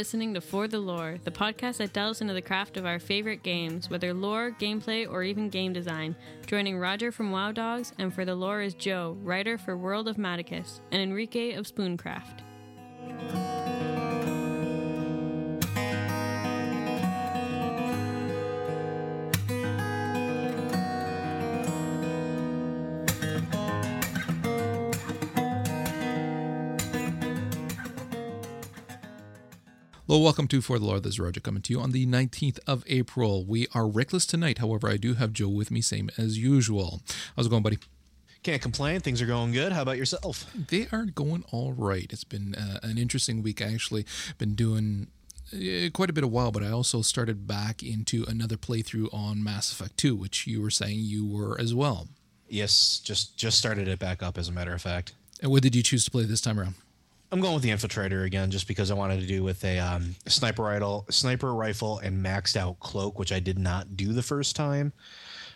Listening to For the Lore, the podcast that delves into the craft of our favorite games, whether lore, gameplay, or even game design. Joining Roger from WoW Dogs, and For the Lore is Joe, writer for World of Matticus, and Enrique of Spooncraft. Hello, welcome to For the Lore. This is Roger coming to you on the 19th of April. We are reckless tonight. However, I do have Joe with me, same as usual. How's it going, buddy? Can't complain. Things are going good. How about yourself? They are going all right. It's been uh, an interesting week. I actually been doing uh, quite a bit of while, but I also started back into another playthrough on Mass Effect 2, which you were saying you were as well. Yes, just just started it back up. As a matter of fact. And what did you choose to play this time around? I'm going with the infiltrator again, just because I wanted to do with a um, sniper rifle, sniper rifle, and maxed out cloak, which I did not do the first time,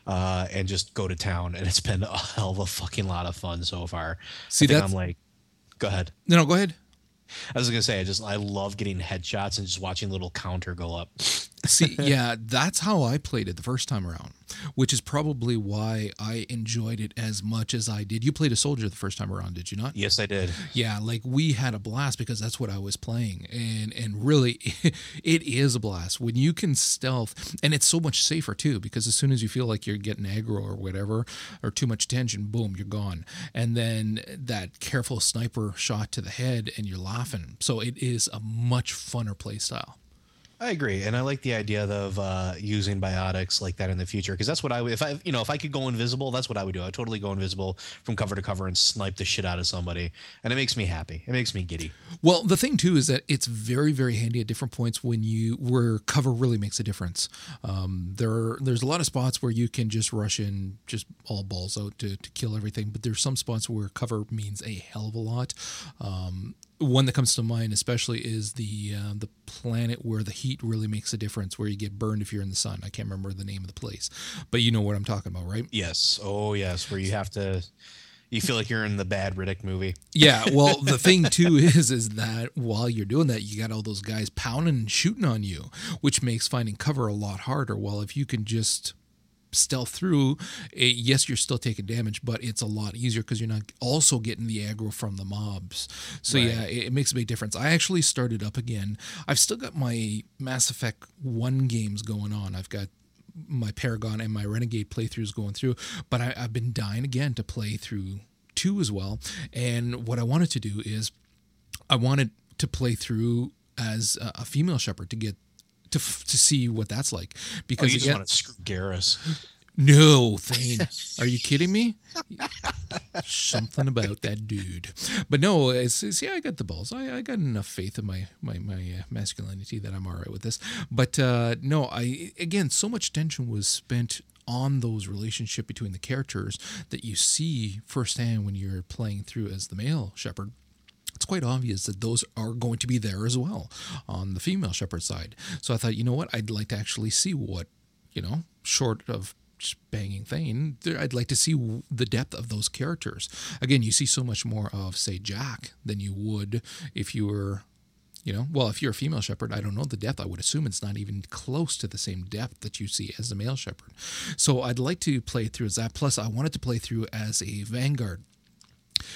uh, and just go to town. And it's been a hell of a fucking lot of fun so far. See, I think I'm like, go ahead. No, no, go ahead. I was gonna say, I just I love getting headshots and just watching little counter go up. See, yeah, that's how I played it the first time around, which is probably why I enjoyed it as much as I did. You played a soldier the first time around, did you not? Yes, I did. Yeah, like we had a blast because that's what I was playing, and and really, it is a blast when you can stealth, and it's so much safer too because as soon as you feel like you're getting aggro or whatever, or too much tension, boom, you're gone, and then that careful sniper shot to the head, and you're laughing. So it is a much funner play style. I agree, and I like the idea of uh, using biotics like that in the future because that's what I would if I you know if I could go invisible, that's what I would do. I would totally go invisible from cover to cover and snipe the shit out of somebody, and it makes me happy. It makes me giddy. Well, the thing too is that it's very, very handy at different points when you where cover really makes a difference. Um, there, are, there's a lot of spots where you can just rush in, just all balls out to, to kill everything. But there's some spots where cover means a hell of a lot. Um, one that comes to mind, especially, is the uh, the planet where the heat really makes a difference, where you get burned if you're in the sun. I can't remember the name of the place, but you know what I'm talking about, right? Yes, oh yes, where you have to, you feel like you're in the bad Riddick movie. Yeah, well, the thing too is, is that while you're doing that, you got all those guys pounding and shooting on you, which makes finding cover a lot harder. Well, if you can just stealth through, it, yes, you're still taking damage, but it's a lot easier because you're not also getting the aggro from the mobs. So Right. yeah, it, it makes a big difference. I actually started up again. I've still got my Mass Effect One games going on. I've got my Paragon and my Renegade playthroughs going through, but I, I've been dying again to play through two as well. And what I wanted to do is I wanted to play through as a, a female Shepard to get to f- to see what that's like Oh, because you just again- want to screw Garrus. no, Thane. Are you kidding me? Something about that dude. But no, it's, it's yeah, I got the balls. I, I got enough faith in my my my uh, masculinity that I'm all right with this. But uh, no, I again, so much tension was spent on those relationship between the characters that you see firsthand when you're playing through as the male Shepard it's quite obvious that those are going to be there as well on the female Shepard side. So I thought, you know what, I'd like to actually see what, you know, short of banging Thane, there, I'd like to see the depth of those characters. Again, you see so much more of, say, Jack than you would if you were. You know, well, if you're a female Shepard, I don't know the depth. I would assume it's not even close to the same depth that you see as a male Shepard. So I'd like to play through as that. Plus, I wanted to play through as a vanguard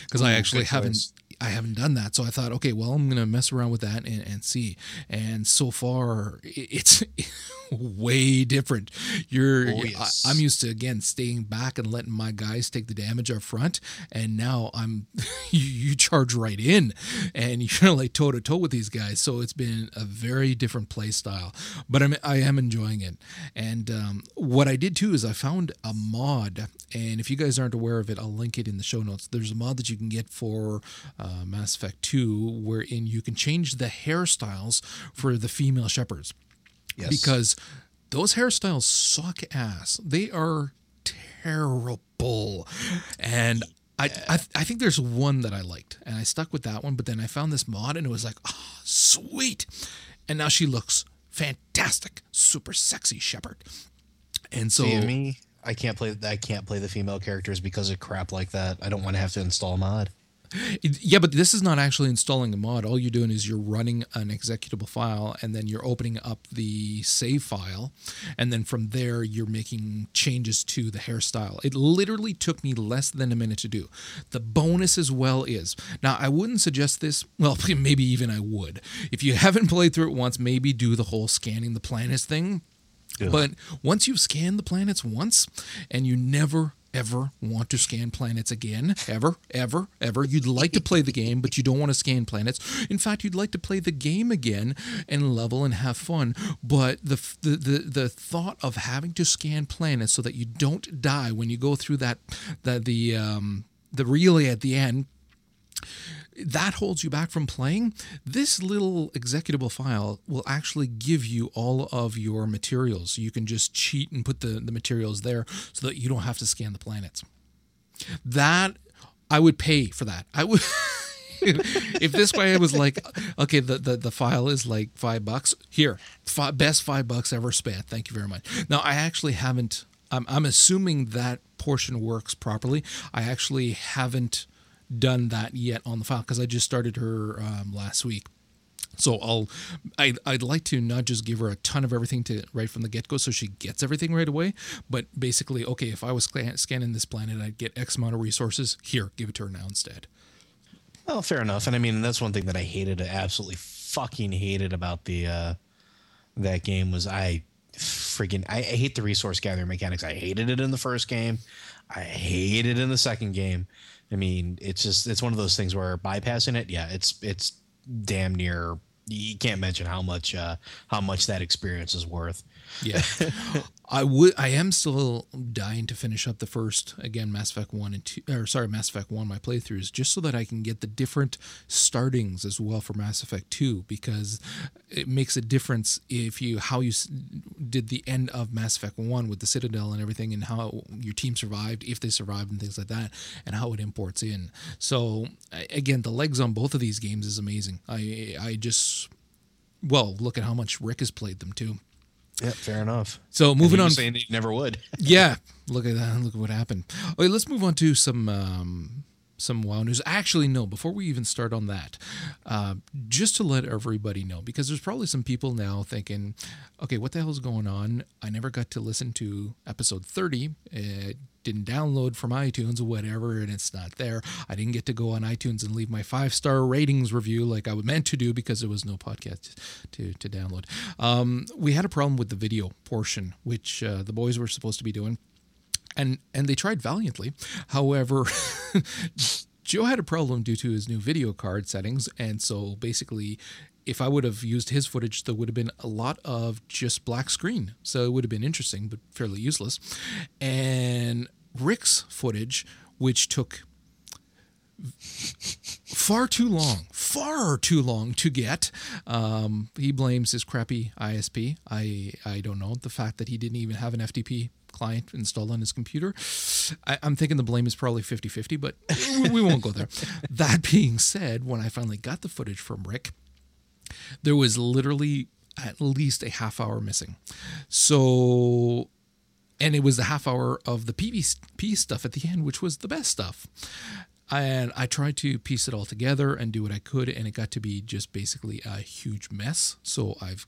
because oh, I actually haven't choice. I haven't done that. So I thought, okay, well, I'm gonna mess around with that and, and see. And so far, it's way different. You're, Oh, yes. I, am used to again staying back and letting my guys take the damage up front, and now I'm you, you charge right in, and you're like toe to toe with these guys. So it's been a very different play style, but I'm I am enjoying it. And um, what I did too is I found a mod, and if you guys aren't aware of it, I'll link it in the show notes. There's a mod that you can get for uh, Uh, Mass Effect 2, wherein you can change the hairstyles for the female Shepards Yes. because those hairstyles suck ass. They are terrible. And I, I I think there's one that I liked and I stuck with that one, but then I found this mod and it was like, oh, sweet. And now she looks fantastic, super sexy Shepard. And so See, me, I can't play. I can't play the female characters because of crap like that. I don't want to have to install a mod. Yeah, but this is not actually installing a mod. All you're doing is you're running an executable file, and then you're opening up the save file, and then from there you're making changes to the hairstyle. It literally took me less than a minute to do. The bonus as well is now I wouldn't suggest this. Well, maybe even I would. If you haven't played through it once, maybe do the whole scanning the planets thing. Ugh. But once you've scanned the planets once and you never ever want to scan planets again, ever, ever, ever, you'd like to play the game, but you don't want to scan planets. In fact, you'd like to play the game again and level and have fun. But the the the, the thought of having to scan planets so that you don't die when you go through that that the um the relay at the end that holds you back from playing, this little executable file will actually give you all of your materials. You can just cheat and put the, the materials there so that you don't have to scan the planets. That I would pay for that. I would if this guy was like, okay, the, the, the file is like five bucks. Here, fi best five bucks ever spent. Thank you very much. Now I actually haven't. I'm, I'm assuming that portion works properly. I actually haven't done that yet on the file because I just started her um, last week. So I'll, I'd, I'd like to not just give her a ton of everything to right from the get go, so she gets everything right away. But basically, okay, if I was scanning this planet, I'd get X amount of resources. Here, give it to her now instead. Well, fair enough. And I mean, that's one thing that I hated, absolutely fucking hated about the uh, that game was I freaking I, I hate the resource gathering mechanics. I hated it in the first game. I hated it in the second game. I mean, it's just it's one of those things where bypassing it, yeah, it's it's damn near you can't mention how much uh how much that experience is worth. Yeah, I would. I am still dying to finish up the first again Mass Effect one and two, or sorry, Mass Effect one. My playthroughs just so that I can get the different startings as well for Mass Effect two because it makes a difference if you how you did the end of Mass Effect one with the Citadel and everything and how your team survived if they survived and things like that and how it imports in. So again, the legs on both of these games is amazing. I I just well look at how much Rick has played them too. Yeah, fair enough. So moving And you on. saying that you never would. yeah, look at that. Look at what happened. Okay, let's move on to some um, some WoW news. Actually, no. Before we even start on that, uh, just to let everybody know, because there's probably some people now thinking, okay, what the hell's going on? I never got to listen to episode 30. It didn't download from iTunes or whatever, and it's not there. I didn't get to go on iTunes and leave my five star ratings review like I was meant to do because there was no podcast to to download. Um, we had a problem with the video portion, which uh, the boys were supposed to be doing and and they tried valiantly. However, Joe had a problem due to his new video card settings, and so basically, if I would have used his footage, there would have been a lot of just black screen. So it would have been interesting, but fairly useless. And Rick's footage, which took far too long, far too long to get. Um, he blames his crappy ISP. I I don't know the fact that he didn't even have an FTP client installed on his computer. I, I'm thinking the blame is probably 50-50, but we, we won't go there. that being said, when I finally got the footage from Rick, there was literally at least a half hour missing. So and it was the half hour of the PvP stuff at the end, which was the best stuff. And I tried to piece it all together and do what I could, and it got to be just basically a huge mess. So I've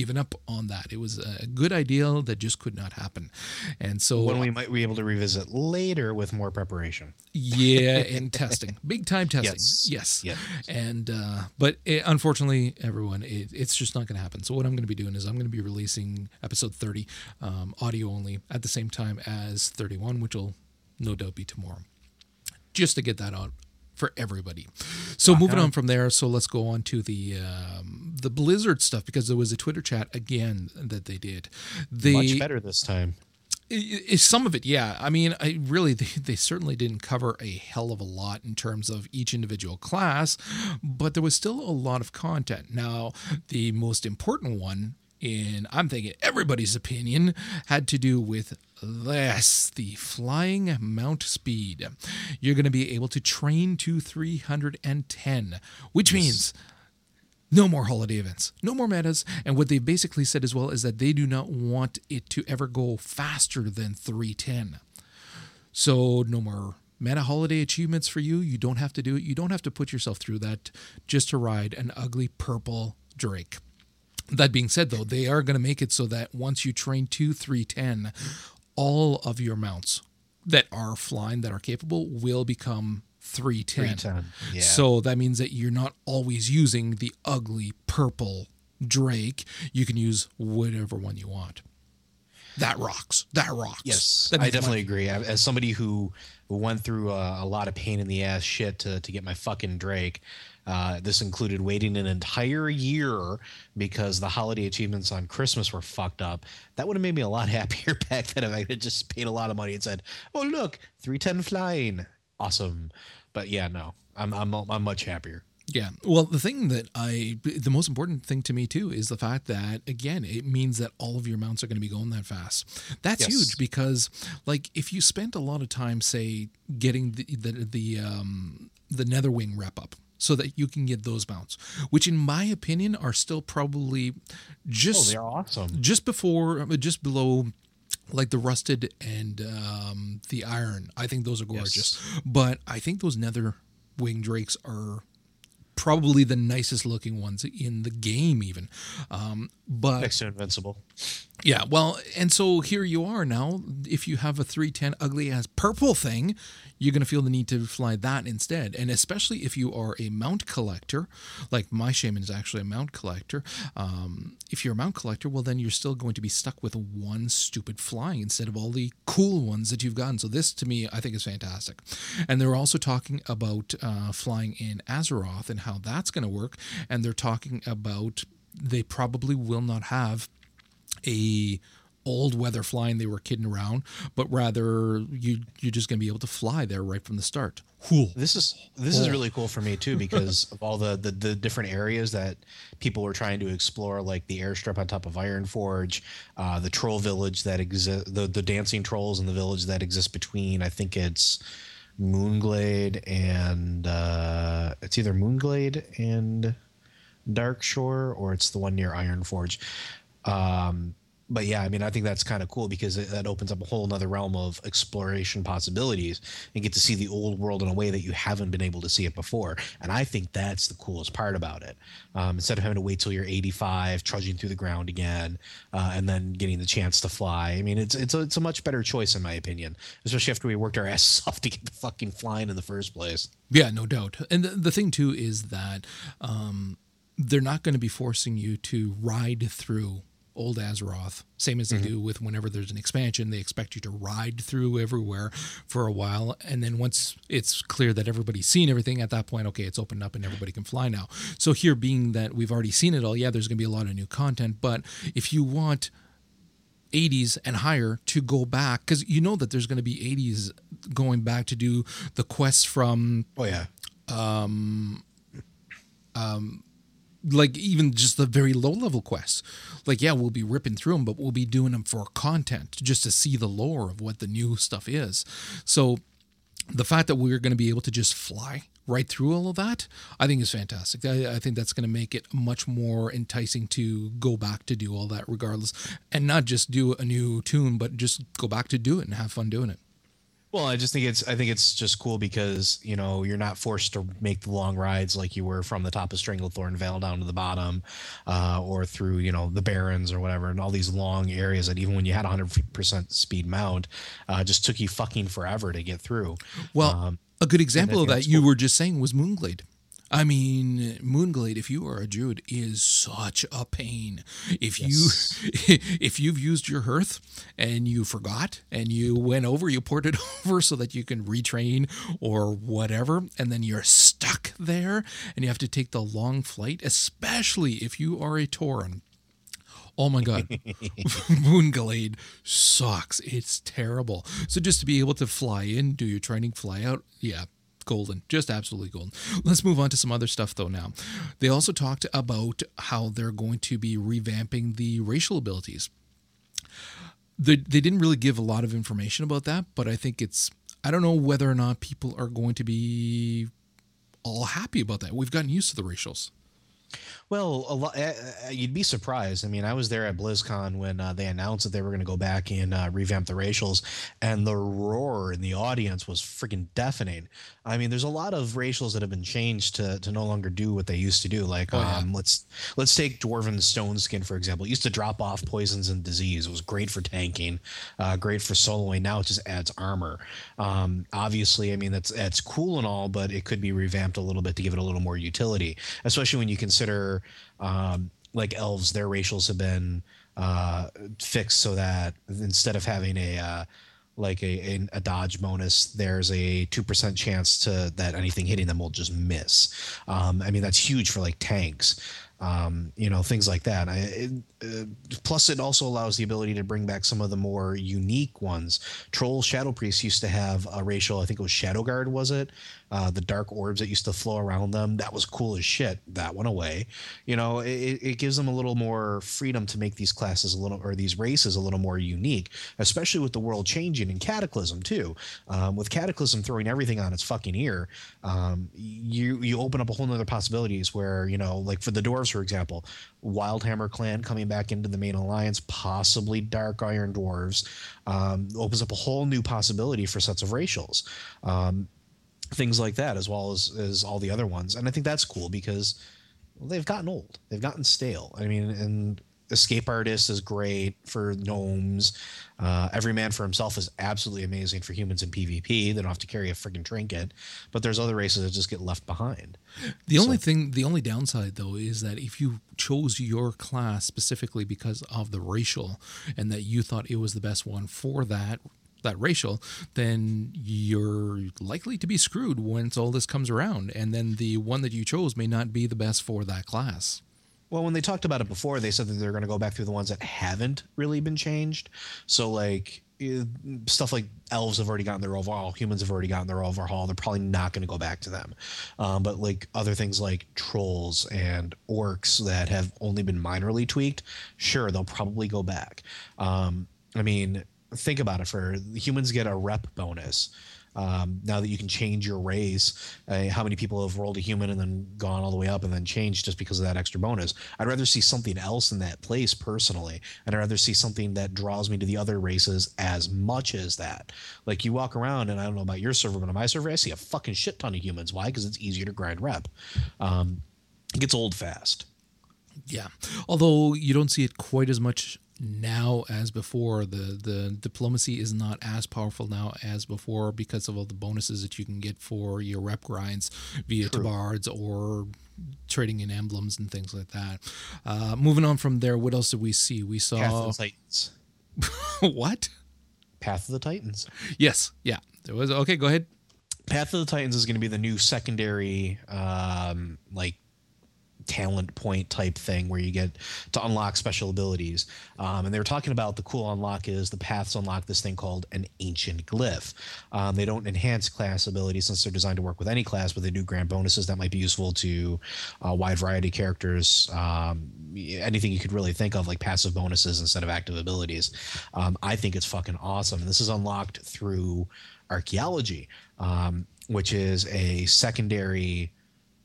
given up on that. It was a good idea that just could not happen. And so When we might be able to revisit later with more preparation. yeah, and testing, big time testing. Yes. Yes. Yes. And uh, but it, unfortunately, everyone, it, it's just not going to happen. So what I'm going to be doing is I'm going to be releasing episode 30, um, audio only, at the same time as 31, which will no doubt be tomorrow, just to get that out for everybody. So moving on from there, so let's go on to the um, the Blizzard stuff because there was a Twitter chat again that they did. They, Much better this time. Some of it, yeah. I mean, I really they, they certainly didn't cover a hell of a lot in terms of each individual class, but there was still a lot of content. Now, the most important one, in I'm thinking everybody's opinion, had to do with this the flying mount speed. You're going to be able to train to 310, which means no more holiday events, no more metas. And what they've basically said as well is that they do not want it to ever go faster than 310. So no more meta holiday achievements for you. You don't have to do it. You don't have to put yourself through that just to ride an ugly purple Drake. That being said, though, they are going to make it so that once you train to 310, all of your mounts that are flying, that are capable, will become 310. 310, yeah. So that means that you're not always using the ugly purple Drake. You can use whatever one you want. That rocks. That rocks. Yes, That I definitely agree. As somebody who who went through a, a lot of pain in the ass shit to, to get my fucking Drake, uh, this included waiting an entire year because the holiday achievements on Christmas were fucked up. That would have made me a lot happier back then if I had just paid a lot of money and said, "Oh look, three ten flying, awesome." But yeah, no, I'm I'm I'm much happier. Yeah. Well, the thing that I, the most important thing to me too, is the fact that again, it means that all of your mounts are going to be going that fast. That's Yes. huge because, like, if you spent a lot of time, say, getting the the the um the Netherwing rep up. So that you can get those mounts, which in my opinion are still probably Oh, just they are awesome. just before, just below, like the rusted and um, the iron. I think those are gorgeous. But I think those nether wing drakes are probably the nicest looking ones in the game, even. Um, but Next to Invincible. yeah, well, and so here you are now. If you have a 310 ugly ass purple thing, you're going to feel the need to fly that instead. And especially if you are a mount collector, like my shaman is actually a mount collector. Um, if you're a mount collector, well, then you're still going to be stuck with one stupid flying instead of all the cool ones that you've gotten. So this, to me, I think is fantastic. And they're also talking about uh, flying in Azeroth and how that's going to work. And they're talking about they probably will not have a old weather flying they were kidding around, but rather you you're just gonna be able to fly there right from the start. Cool. This is this is Oh. really cool for me too because of all the, the the different areas that people were trying to explore, like the airstrip on top of Ironforge, uh, the troll village that exist, the the dancing trolls in the village that exist between. I think it's Moonglade and uh, it's either Moonglade and Darkshore or it's the one near Ironforge. Um, but yeah, I mean, I think that's kind of cool because it, that opens up a whole nother realm of exploration possibilities and get to see the old world in a way that you haven't been able to see it before. And I think that's the coolest part about it. Um, instead of having to wait till you're 85, trudging through the ground again, uh, and then getting the chance to fly. I mean, it's it's a, it's a much better choice in my opinion, especially after we worked our asses off to get the fucking flying in the first place. Yeah, no doubt. And the, the thing too is that um, they're not going to be forcing you to ride through old Azeroth, same as they mm-hmm. do with whenever there's an expansion. They expect you to ride through everywhere for a while, and then once it's clear that everybody's seen everything, at that point, okay, it's opened up and everybody can fly now. So here, being that we've already seen it all, yeah, there's going to be a lot of new content. But if you want 80s and higher to go back because you know that there's going to be 80s going back to do the quests from Oh yeah, um, um, like even just the very low level quests. Like yeah we'll be ripping through them but we'll be doing them for content just to see the lore of what the new stuff is. So the fact that we're going to be able to just fly right through all of that i think is fantastic. I, I think that's going to make it much more enticing to go back to do all that regardless and not just do a new toon but just go back to do it and have fun doing it Well, I just think it's I think it's just cool because you know you're not forced to make the long rides like you were from the top of Stranglethorn Vale down to the bottom, uh, or through you know the Barrens or whatever, and all these long areas that even when you had 100% speed mount, uh, just took you fucking forever to get through. Well, Um, a good example of that that's you were just saying was Moonglade. I mean, Moonglade, if you are a druid, is such a pain. If you if you've used your hearth and you forgot and you went over, you poured it over so that you can retrain or whatever, and then you're stuck there and you have to take the long flight, especially if you are a Tauren. Oh my god. Moonglade sucks. It's terrible. So just to be able to fly in, do your training, fly out, yeah, golden. Just absolutely golden. Let's move on to some other stuff though now. They also talked about how they're going to be revamping the racial abilities. They, they didn't really give a lot of information about that, but I think it's I don't know whether or not people are going to be all happy about that. We've gotten used to the racials. Well, a lot. Uh, you'd be surprised. I mean, I was there at BlizzCon when uh, they announced that they were going to go back and uh, revamp the racials, and the roar in the audience was freaking deafening. I mean, there's a lot of racials that have been changed to, to no longer do what they used to do. Like, oh, yeah. um, let's let's take Dwarven Stone Skin for example. It used to drop off poisons and disease. It was great for tanking, uh, great for soloing. Now it just adds armor. Um, obviously, I mean that's that's cool and all, but it could be revamped a little bit to give it a little more utility, especially when you consider um, like elves, their racials have been uh, fixed so that instead of having a uh, like a, a, a, dodge bonus, there's a two percent chance to that anything hitting them will just miss. Um, I mean that's huge for like tanks. Um, you know things like that. I, it, uh, plus, it also allows the ability to bring back some of the more unique ones. Troll Shadow Priest used to have a racial. I think it was Shadow Guard, was it? Uh, the dark orbs that used to flow around them. That was cool as shit. That went away. You know, it, it gives them a little more freedom to make these classes a little or these races a little more unique, especially with the world changing and Cataclysm too. Um, with Cataclysm throwing everything on its fucking ear, um, you you open up a whole nother possibilities where you know, like for the dwarves, for example, Wildhammer clan coming back into the main alliance, possibly Dark Iron dwarves, um, opens up a whole new possibility for sets of racials. Um, things like that as well as as all the other ones. And i think that's cool because well, they've gotten old. They've gotten stale. I mean and escape artist is great for gnomes. Uh, every man for himself is absolutely amazing for humans in pvp they don't have to carry a freaking trinket but there's other races that just get left behind. The so, only thing the only downside though is that if you chose your class specifically because of the racial and that you thought it was the best one for that that racial, then you're likely to be screwed once all this comes around. And then the one that you chose may not be the best for that class. Well, when they talked about it before, they said that they're going to go back through the ones that haven't really been changed. So, like eh, stuff like elves have already gotten their overhaul, humans have already gotten their overhaul. They're probably not going to go back to them. Um, but like other things like trolls and orcs that have only been minorly tweaked, sure, they'll probably go back. Um, I mean, think about it for humans get a rep bonus um, now that you can change your race uh, how many people have rolled a human and then gone all the way up and then changed just because of that extra bonus. I'd rather see something else in that place personally. And i'd rather see something that draws me to the other races as much as that. Like you walk around and i don't know about your server but on my server i see a fucking shit ton of humans. Why? Because it's easier to grind rep. Um, it gets old fast. Yeah. Although you don't see it quite as much now as before. The the diplomacy is not as powerful now as before because of all the bonuses that you can get for your rep grinds via True. tabards or trading in emblems and things like that. Uh, moving on from there, what else did we see? We saw Path of the Titans. what? Path of the Titans. Yes. Yeah. There was okay. Go ahead. Path of the Titans is going to be the new secondary, um, like talent point type thing where you get to unlock special abilities. Um, and they were talking about the cool unlock is the paths unlock this thing called an ancient glyph. Um, they don't enhance class abilities since they're designed to work with any class, but they do grant bonuses that might be useful to a wide variety of characters. Um, anything you could really think of, like passive bonuses instead of active abilities. Um, I think it's fucking awesome. And this is unlocked through archaeology, um, which is a secondary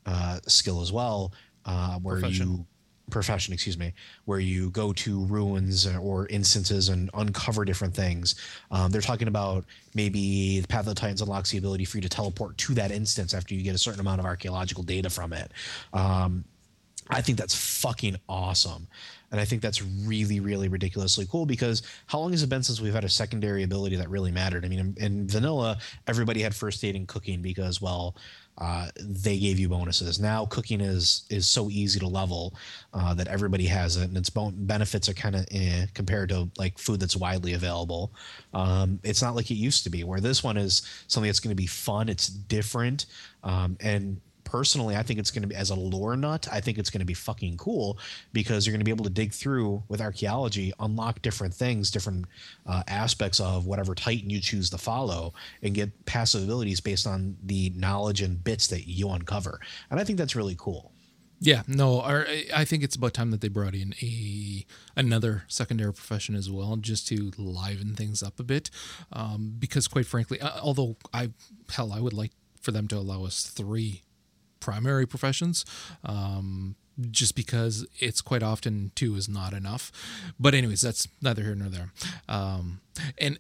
uh, skill as well uh, where profession. you profession, excuse me, where you go to ruins or instances and uncover different things. Um, they're talking about maybe the Path of the Titans unlocks the ability for you to teleport to that instance after you get a certain amount of archaeological data from it. Um, I think that's fucking awesome. And I think that's really, really ridiculously cool because how long has it been since we've had a secondary ability that really mattered? I mean, in, in vanilla, everybody had first aid and cooking because, well, uh, they gave you bonuses. Now cooking is is so easy to level uh, that everybody has it, and its benefits are kind of eh, compared to like food that's widely available. Um, it's not like it used to be, where this one is something that's going to be fun. It's different, um, and personally, I think it's going to be as a lore nut. I think it's going to be fucking cool because you're going to be able to dig through with archaeology, unlock different things, different uh, aspects of whatever Titan you choose to follow, and get passive abilities based on the knowledge and bits that you uncover. And I think that's really cool. Yeah, no, I think it's about time that they brought in a another secondary profession as well, just to liven things up a bit. Um, because quite frankly, uh, although I hell, I would like for them to allow us three primary professions. Um, just because it's quite often two is not enough. But anyways, that's neither here nor there. Um, and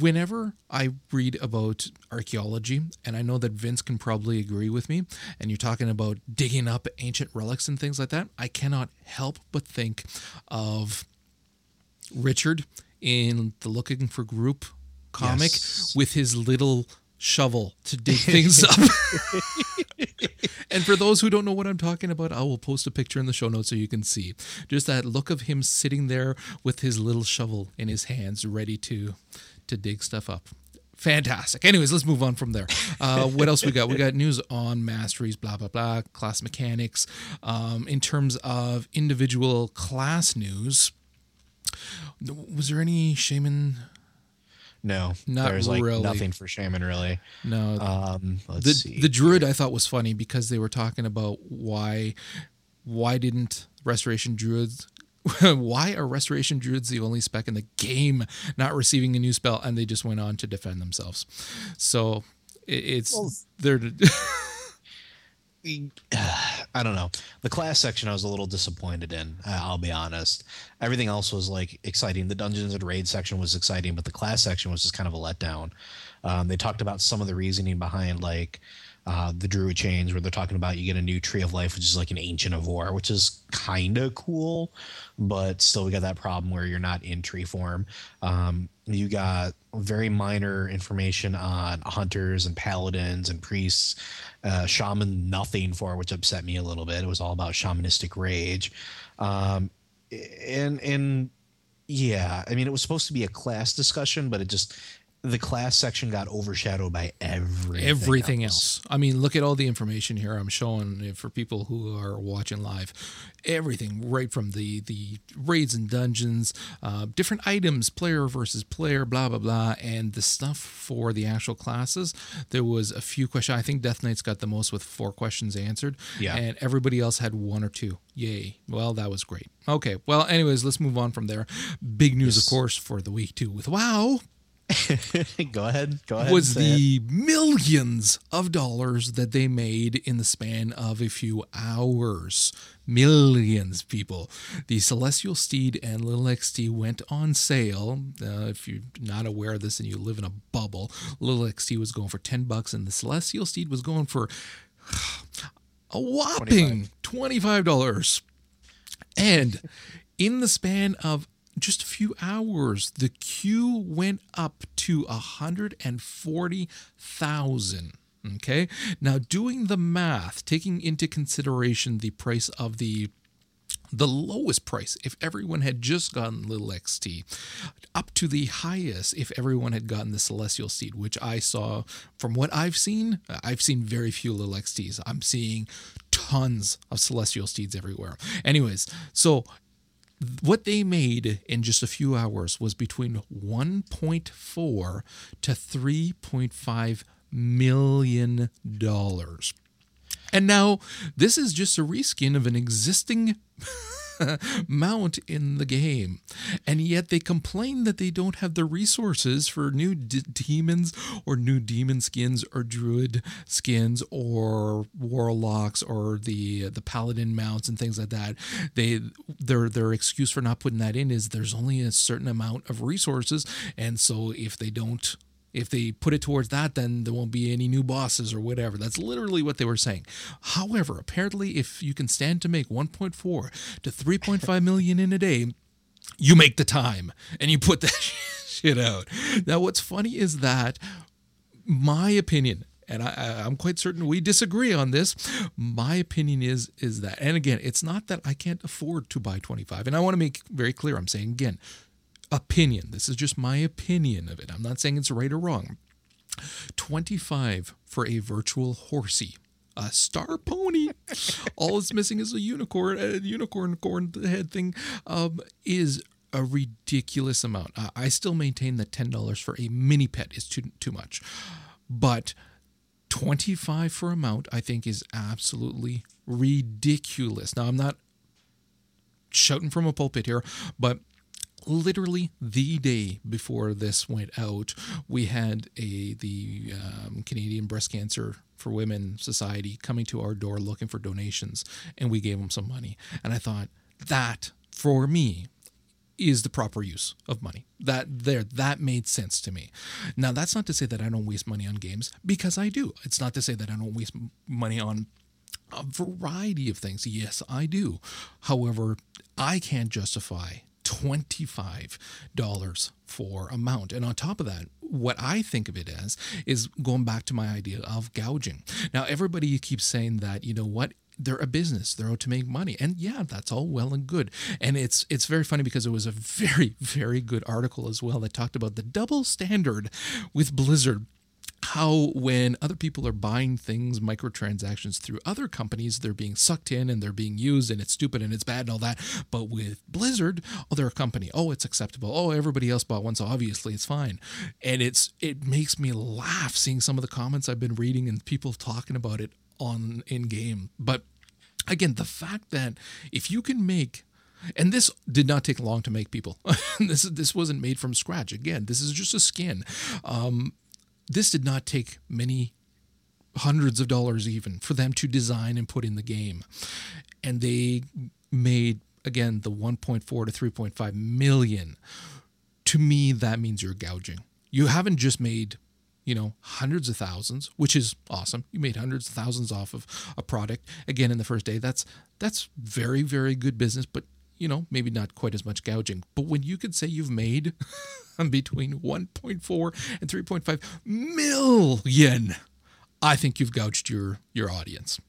whenever I read about archaeology, and I know that Vince can probably agree with me, and you're talking about digging up ancient relics and things like that, I cannot help but think of Richard in the Looking for Group comic Yes. with his little shovel to dig things up. and for those who don't know what I'm talking about, I will post a picture in the show notes so you can see just that look of him sitting there with his little shovel in his hands, ready to to dig stuff up. Fantastic. Anyways, let's move on from there. Uh, what else we got? We got news on masteries, blah blah blah, class mechanics. Um, in terms of individual class news, was there any shaman? No, Not there's like really. nothing for shaman really. No, Um, let's the see. the druid I thought was funny because they were talking about why why didn't restoration druids why are restoration druids the only spec in the game not receiving a new spell and they just went on to defend themselves so it, it's they're I don't know. The class section I was a little disappointed in. I'll be honest. Everything else was like exciting. The dungeons and raid section was exciting, but the class section was just kind of a letdown. Um, they talked about some of the reasoning behind like uh, the druid chains, where they're talking about you get a new tree of life, which is like an ancient of war, which is kind of cool, but still we got that problem where you're not in tree form. Um, you got very minor information on hunters and paladins and priests. Uh, shaman nothing for, which upset me a little bit. It was all about shamanistic rage, um, and and yeah, I mean it was supposed to be a class discussion, but it just the class section got overshadowed by everything. everything else. I mean, look at all the information here I'm showing for people who are watching live. Everything right from the the raids and dungeons, uh, different items, player versus player, blah blah blah, and the stuff for the actual classes. There was a few questions. I think Death Knight's got the most with four questions answered. Yeah. and everybody else had one or two. Yay! Well, that was great. Okay. Well, anyways, let's move on from there. Big news, of course, for the week too with WoW go ahead. Go ahead. was say it. the millions of dollars that they made in the span of a few hours. Millions, people. The Celestial Steed and Little XT went on sale. Uh, if you're not aware of this and you live in a bubble, Little XT was going for 10 bucks and the Celestial Steed was going for a whopping $25. And in the span of just a few hours, the queue went up to 140,000. Okay. Now, doing the math, taking into consideration the price of the the lowest price if everyone had just gotten little XT, up to the highest if everyone had gotten the Celestial Steed, which I saw from what I've seen. I've seen very few little XTs. I'm seeing tons of Celestial Steeds everywhere. Anyways, so what they made in just a few hours was between 1.4 to 3.5 million dollars. And now this is just a reskin of an existing mount in the game. And yet they complain that they don't have the resources for new d- demons or new demon skins or druid skins or warlocks or the the paladin mounts and things like that. They their their excuse for not putting that in is there's only a certain amount of resources and so if they don't if they put it towards that, then there won't be any new bosses or whatever. That's literally what they were saying. However, apparently, if you can stand to make 1.4 to 3.5 million in a day, you make the time and you put that shit out. Now, what's funny is that my opinion, and I, I- I'm quite certain we disagree on this. My opinion is is that, and again, it's not that I can't afford to buy 25, and I want to make very clear. I'm saying again, opinion. This is just my opinion of it. I'm not saying it's right or wrong. 25 for a virtual horsey. A star pony. All it's missing is a unicorn, a unicorn corn head thing, um, is a ridiculous amount. Uh, I still maintain that ten dollars for a mini pet is too too much, but 25 for a mount I think is absolutely ridiculous. Now I'm not shouting from a pulpit here, but literally the day before this went out, we had a the um, Canadian Breast Cancer for Women Society coming to our door looking for donations, and we gave them some money. And I thought that for me is the proper use of money. That there that made sense to me. Now that's not to say that I don't waste money on games because I do. It's not to say that I don't waste money on a variety of things. Yes, I do. However, I can't justify $25 for a mount. And on top of that, what I think of it as is going back to my idea of gouging. Now, everybody keeps saying that, you know what? They're a business. They're out to make money. And yeah, that's all well and good. And it's it's very funny because it was a very, very good article as well that talked about the double standard with Blizzard how when other people are buying things microtransactions through other companies they're being sucked in and they're being used and it's stupid and it's bad and all that but with blizzard oh they're a company oh it's acceptable oh everybody else bought one so obviously it's fine and it's it makes me laugh seeing some of the comments i've been reading and people talking about it on in game but again the fact that if you can make and this did not take long to make people. this this wasn't made from scratch. Again, this is just a skin. Um, this did not take many hundreds of dollars even for them to design and put in the game. And they made again the 1.4 to 3.5 million. To me that means you're gouging. You haven't just made you know hundreds of thousands which is awesome you made hundreds of thousands off of a product again in the first day that's that's very very good business but you know, maybe not quite as much gouging. But when you could say you've made between 1.4 and 3.5 million, I think you've gouged your your audience.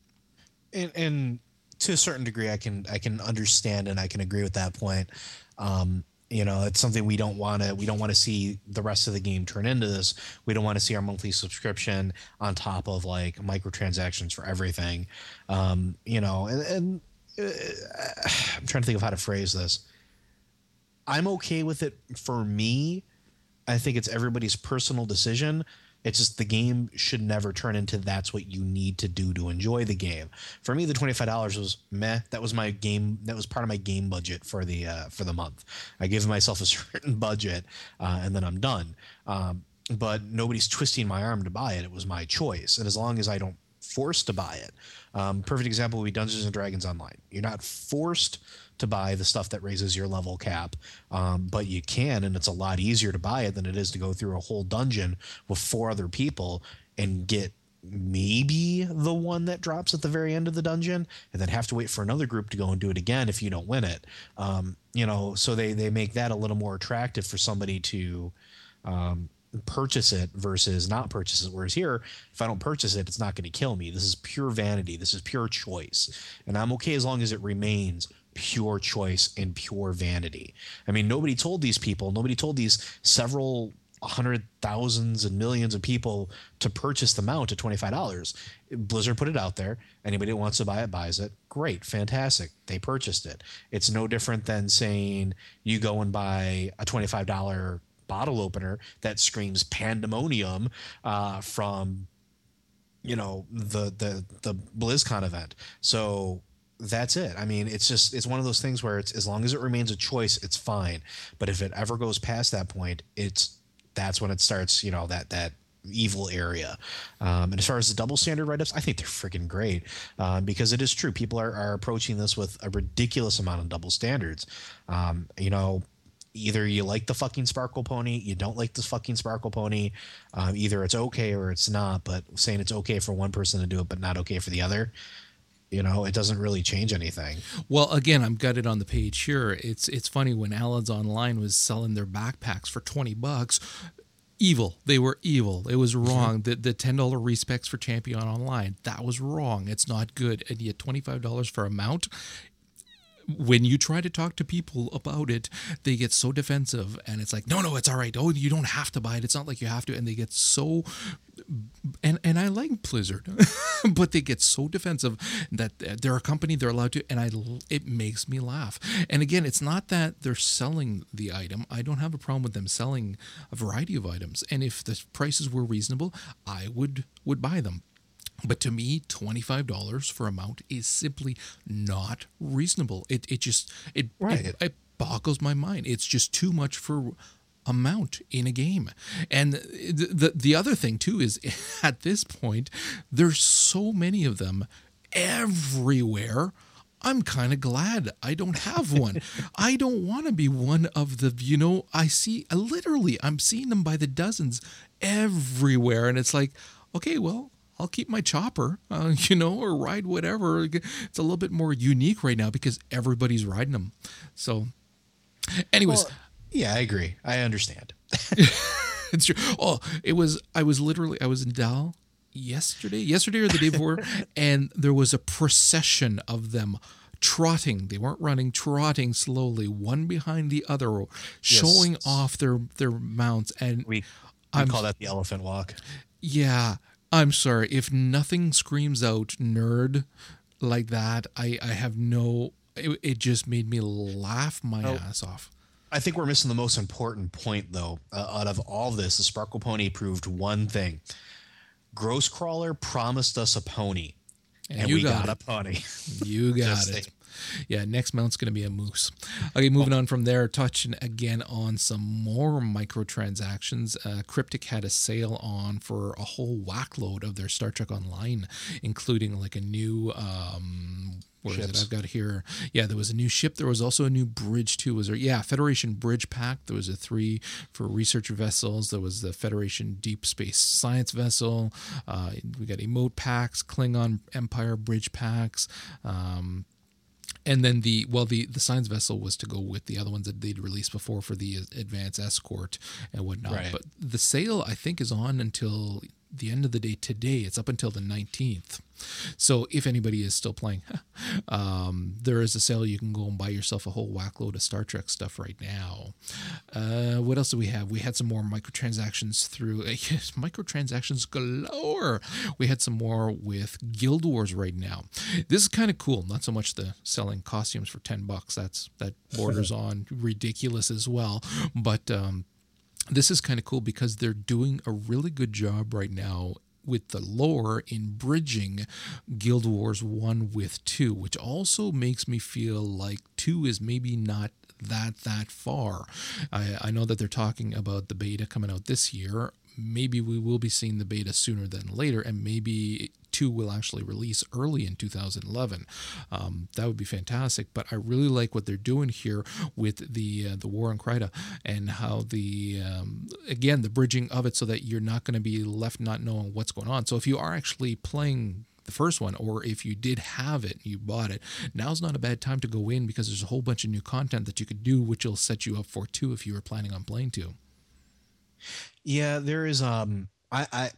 And, and to a certain degree, I can I can understand and I can agree with that point. Um, you know, it's something we don't want to we don't want to see the rest of the game turn into this. We don't want to see our monthly subscription on top of like microtransactions for everything. Um, you know, and, and I'm trying to think of how to phrase this. I'm okay with it for me. I think it's everybody's personal decision. It's just the game should never turn into that's what you need to do to enjoy the game. For me, the twenty five dollars was meh. That was my game. That was part of my game budget for the uh, for the month. I give myself a certain budget, uh, and then I'm done. Um, but nobody's twisting my arm to buy it. It was my choice, and as long as I don't forced to buy it. Um, perfect example would be Dungeons and Dragons Online. You're not forced to buy the stuff that raises your level cap, um, but you can, and it's a lot easier to buy it than it is to go through a whole dungeon with four other people and get maybe the one that drops at the very end of the dungeon and then have to wait for another group to go and do it again if you don't win it um, you know so they they make that a little more attractive for somebody to um, purchase it versus not purchase it. Whereas here, if I don't purchase it, it's not going to kill me. This is pure vanity. This is pure choice. And I'm okay as long as it remains pure choice and pure vanity. I mean, nobody told these people, nobody told these several hundred thousands and millions of people to purchase the mount at $25. Blizzard put it out there. Anybody that wants to buy it buys it. Great, fantastic. They purchased it. It's no different than saying you go and buy a $25 bottle opener that screams pandemonium uh, from you know the the the BlizzCon event. So that's it. I mean, it's just it's one of those things where it's as long as it remains a choice, it's fine. But if it ever goes past that point, it's that's when it starts. You know that that evil area. Um, and as far as the double standard write ups, I think they're freaking great um, because it is true. People are, are approaching this with a ridiculous amount of double standards. Um, you know, either you like the fucking sparkle pony you don't like the fucking sparkle pony um, either it's okay or it's not but saying it's okay for one person to do it but not okay for the other you know it doesn't really change anything. Well again i'm gutted on the page here. It's it's funny when Allods Online was selling their backpacks for 20 bucks evil. They were evil. It was mm-hmm. wrong. The, the $10 respecs for champion online that was wrong. It's not good. And yet $25 for a mount when you try to talk to people about it, they get so defensive and it's like, no, no, it's all right. Oh, you don't have to buy it. It's not like you have to. And they get so and and I like Blizzard, but they get so defensive that they're a company they're allowed to, and I it makes me laugh. And again, it's not that they're selling the item. I don't have a problem with them selling a variety of items, and if the prices were reasonable, I would would buy them. But to me, $25 for a mount is simply not reasonable. It, it just, it, right. it, it boggles my mind. It's just too much for amount in a game. And the, the the other thing too is at this point there's so many of them everywhere. I'm kind of glad I don't have one. I don't want to be one of the, you know, I see literally I'm seeing them by the dozens everywhere and it's like, okay, well, I'll keep my chopper, uh, you know, or ride whatever. It's a little bit more unique right now because everybody's riding them. So, anyways, Well, yeah, I agree. I understand. it's true. Oh, it was. I was literally. I was in Dal yesterday, yesterday or the day before, and there was a procession of them trotting. They weren't running, trotting slowly, one behind the other, showing off their their mounts. And We, we I'm- call that the elephant walk. yeah, I'm sorry if nothing screams out nerd like that. I I have no. It, it just made me laugh my Oh. ass off. I think we're missing the most important point, though. Uh, out of all this, the Sparkle Pony proved one thing: Ghostcrawler promised us a pony, And and, we got got, a pony. You got it. Yeah, next mount's going to be a moose. Okay, moving on from there, touching again on some more microtransactions. Uh, Cryptic had a sale on for a whole whackload of their Star Trek Online, including like a new. Um, where is it? I've got here. Yeah, there was a new ship. There was also a new bridge too. Was there? Yeah, Federation Bridge Pack. There was a three for research vessels. There was the Federation Deep Space Science Vessel. Uh, we got emote packs, Klingon Empire Bridge packs. Um, and then the well the the science vessel was to go with the other ones that they'd released before for the advance escort and whatnot Right. but the sale i think is on until the end of the day today it's up until the 19th so if anybody is still playing um, there is a sale. You can go and buy yourself a whole whackload of star trek stuff right now. Uh, what else do we have? We had some more microtransactions through yes, microtransactions galore. We had some more with guild wars right now. This is kind of cool. Not so much the selling costumes for 10 bucks. That's that borders on ridiculous as well. But um, this is kind of cool because they're doing a really good job right now with the lore in bridging Guild Wars 1 with 2, which also makes me feel like 2 is maybe not that that far. I, I know that they're talking about the beta coming out this year. Maybe we will be seeing the beta sooner than later, and maybe 2 will actually release early in 2011. Um, that would be fantastic. But I really like what they're doing here with the uh, the War on Kryta and how the um, again the bridging of it so that you're not going to be left not knowing what's going on. So if you are actually playing the first one, or if you did have it, you bought it. Now's not a bad time to go in because there's a whole bunch of new content that you could do, which will set you up for two if you were planning on playing two. Yeah, there is. Um, I, I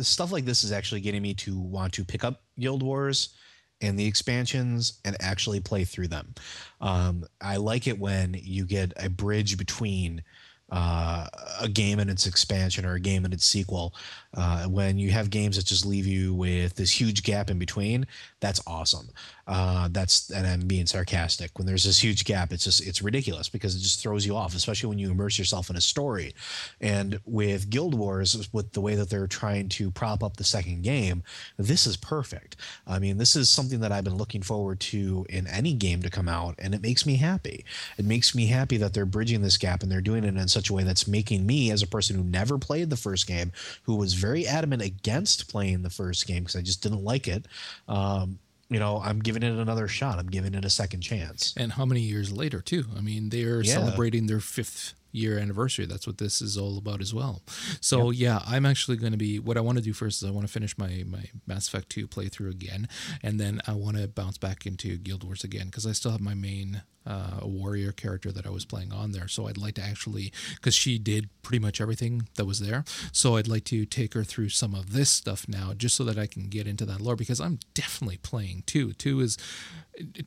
stuff like this is actually getting me to want to pick up Guild Wars and the expansions and actually play through them. Um, I like it when you get a bridge between uh, a game and its expansion or a game and its sequel. Uh, when you have games that just leave you with this huge gap in between, that's awesome. Uh, that's and I'm being sarcastic. When there's this huge gap, it's just it's ridiculous because it just throws you off, especially when you immerse yourself in a story. And with Guild Wars, with the way that they're trying to prop up the second game, this is perfect. I mean, this is something that I've been looking forward to in any game to come out, and it makes me happy. It makes me happy that they're bridging this gap and they're doing it in such a way that's making me, as a person who never played the first game, who was very adamant against playing the first game because I just didn't like it. Um, you know, I'm giving it another shot. I'm giving it a second chance. And how many years later, too? I mean, they're Yeah. celebrating their fifth year anniversary. That's what this is all about as well. So yeah, I'm actually going to be. What I want to do first is I want to finish my my Mass Effect 2 playthrough again, and then I want to bounce back into Guild Wars again because I still have my main uh, a warrior character that I was playing on there. So I'd like to actually because she did pretty much everything that was there. So I'd like to take her through some of this stuff now, just so that I can get into that lore because I'm definitely playing two. Two is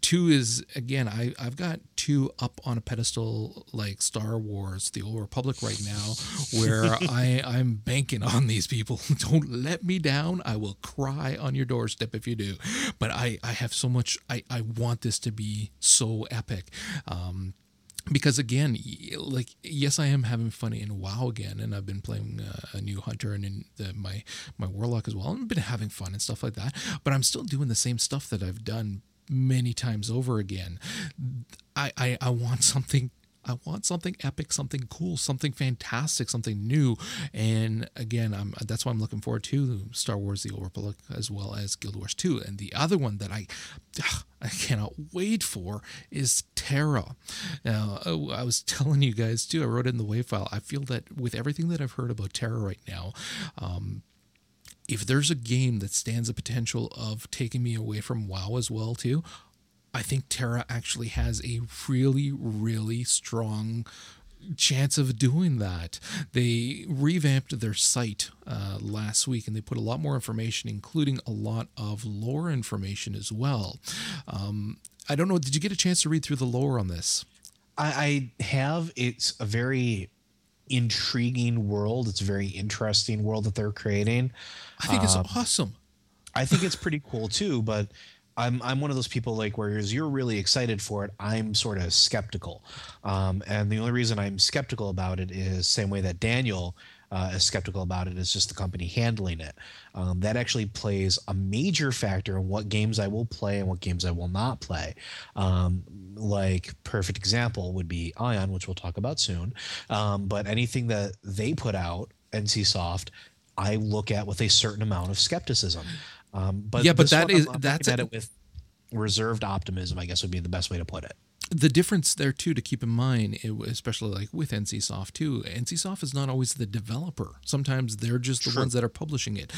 two is again I I've got two up on a pedestal like Star Wars, the Old Republic right now, where I I'm banking on these people. Don't let me down. I will cry on your doorstep if you do. But I I have so much. I I want this to be so epic. Um, because again like yes i am having fun in wow again and i've been playing uh, a new hunter and in the, my my warlock as well and been having fun and stuff like that but i'm still doing the same stuff that i've done many times over again i i, I want something I want something epic, something cool, something fantastic, something new. And again, I'm that's why I'm looking forward to Star Wars: The Old Republic as well as Guild Wars 2. And the other one that I I cannot wait for is TERA. Now, I was telling you guys too. I wrote it in the wave file. I feel that with everything that I've heard about TERA right now. Um, if there's a game that stands the potential of taking me away from WoW as well too, I think TERA actually has a really, really strong chance of doing that. They revamped their site uh, last week and they put a lot more information, including a lot of lore information as well. Um, I don't know. Did you get a chance to read through the lore on this? I, I have. It's a very intriguing world. It's a very interesting world that they're creating. I think it's um, awesome. I think it's pretty cool too, but I'm I'm one of those people like whereas you're really excited for it, I'm sort of skeptical, um, and the only reason I'm skeptical about it is same way that Daniel uh, is skeptical about it, is just the company handling it. Um, that actually plays a major factor in what games I will play and what games I will not play. Um, like perfect example would be Aion, which we'll talk about soon. Um, but anything that they put out, NCSoft, I look at with a certain amount of skepticism. Um, but yeah, but that is, that's at it with reserved optimism. I guess would be the best way to put it. The difference there too to keep in mind, especially like with NCSoft too, NCSoft is not always the developer. Sometimes they're just the True. ones that are publishing it.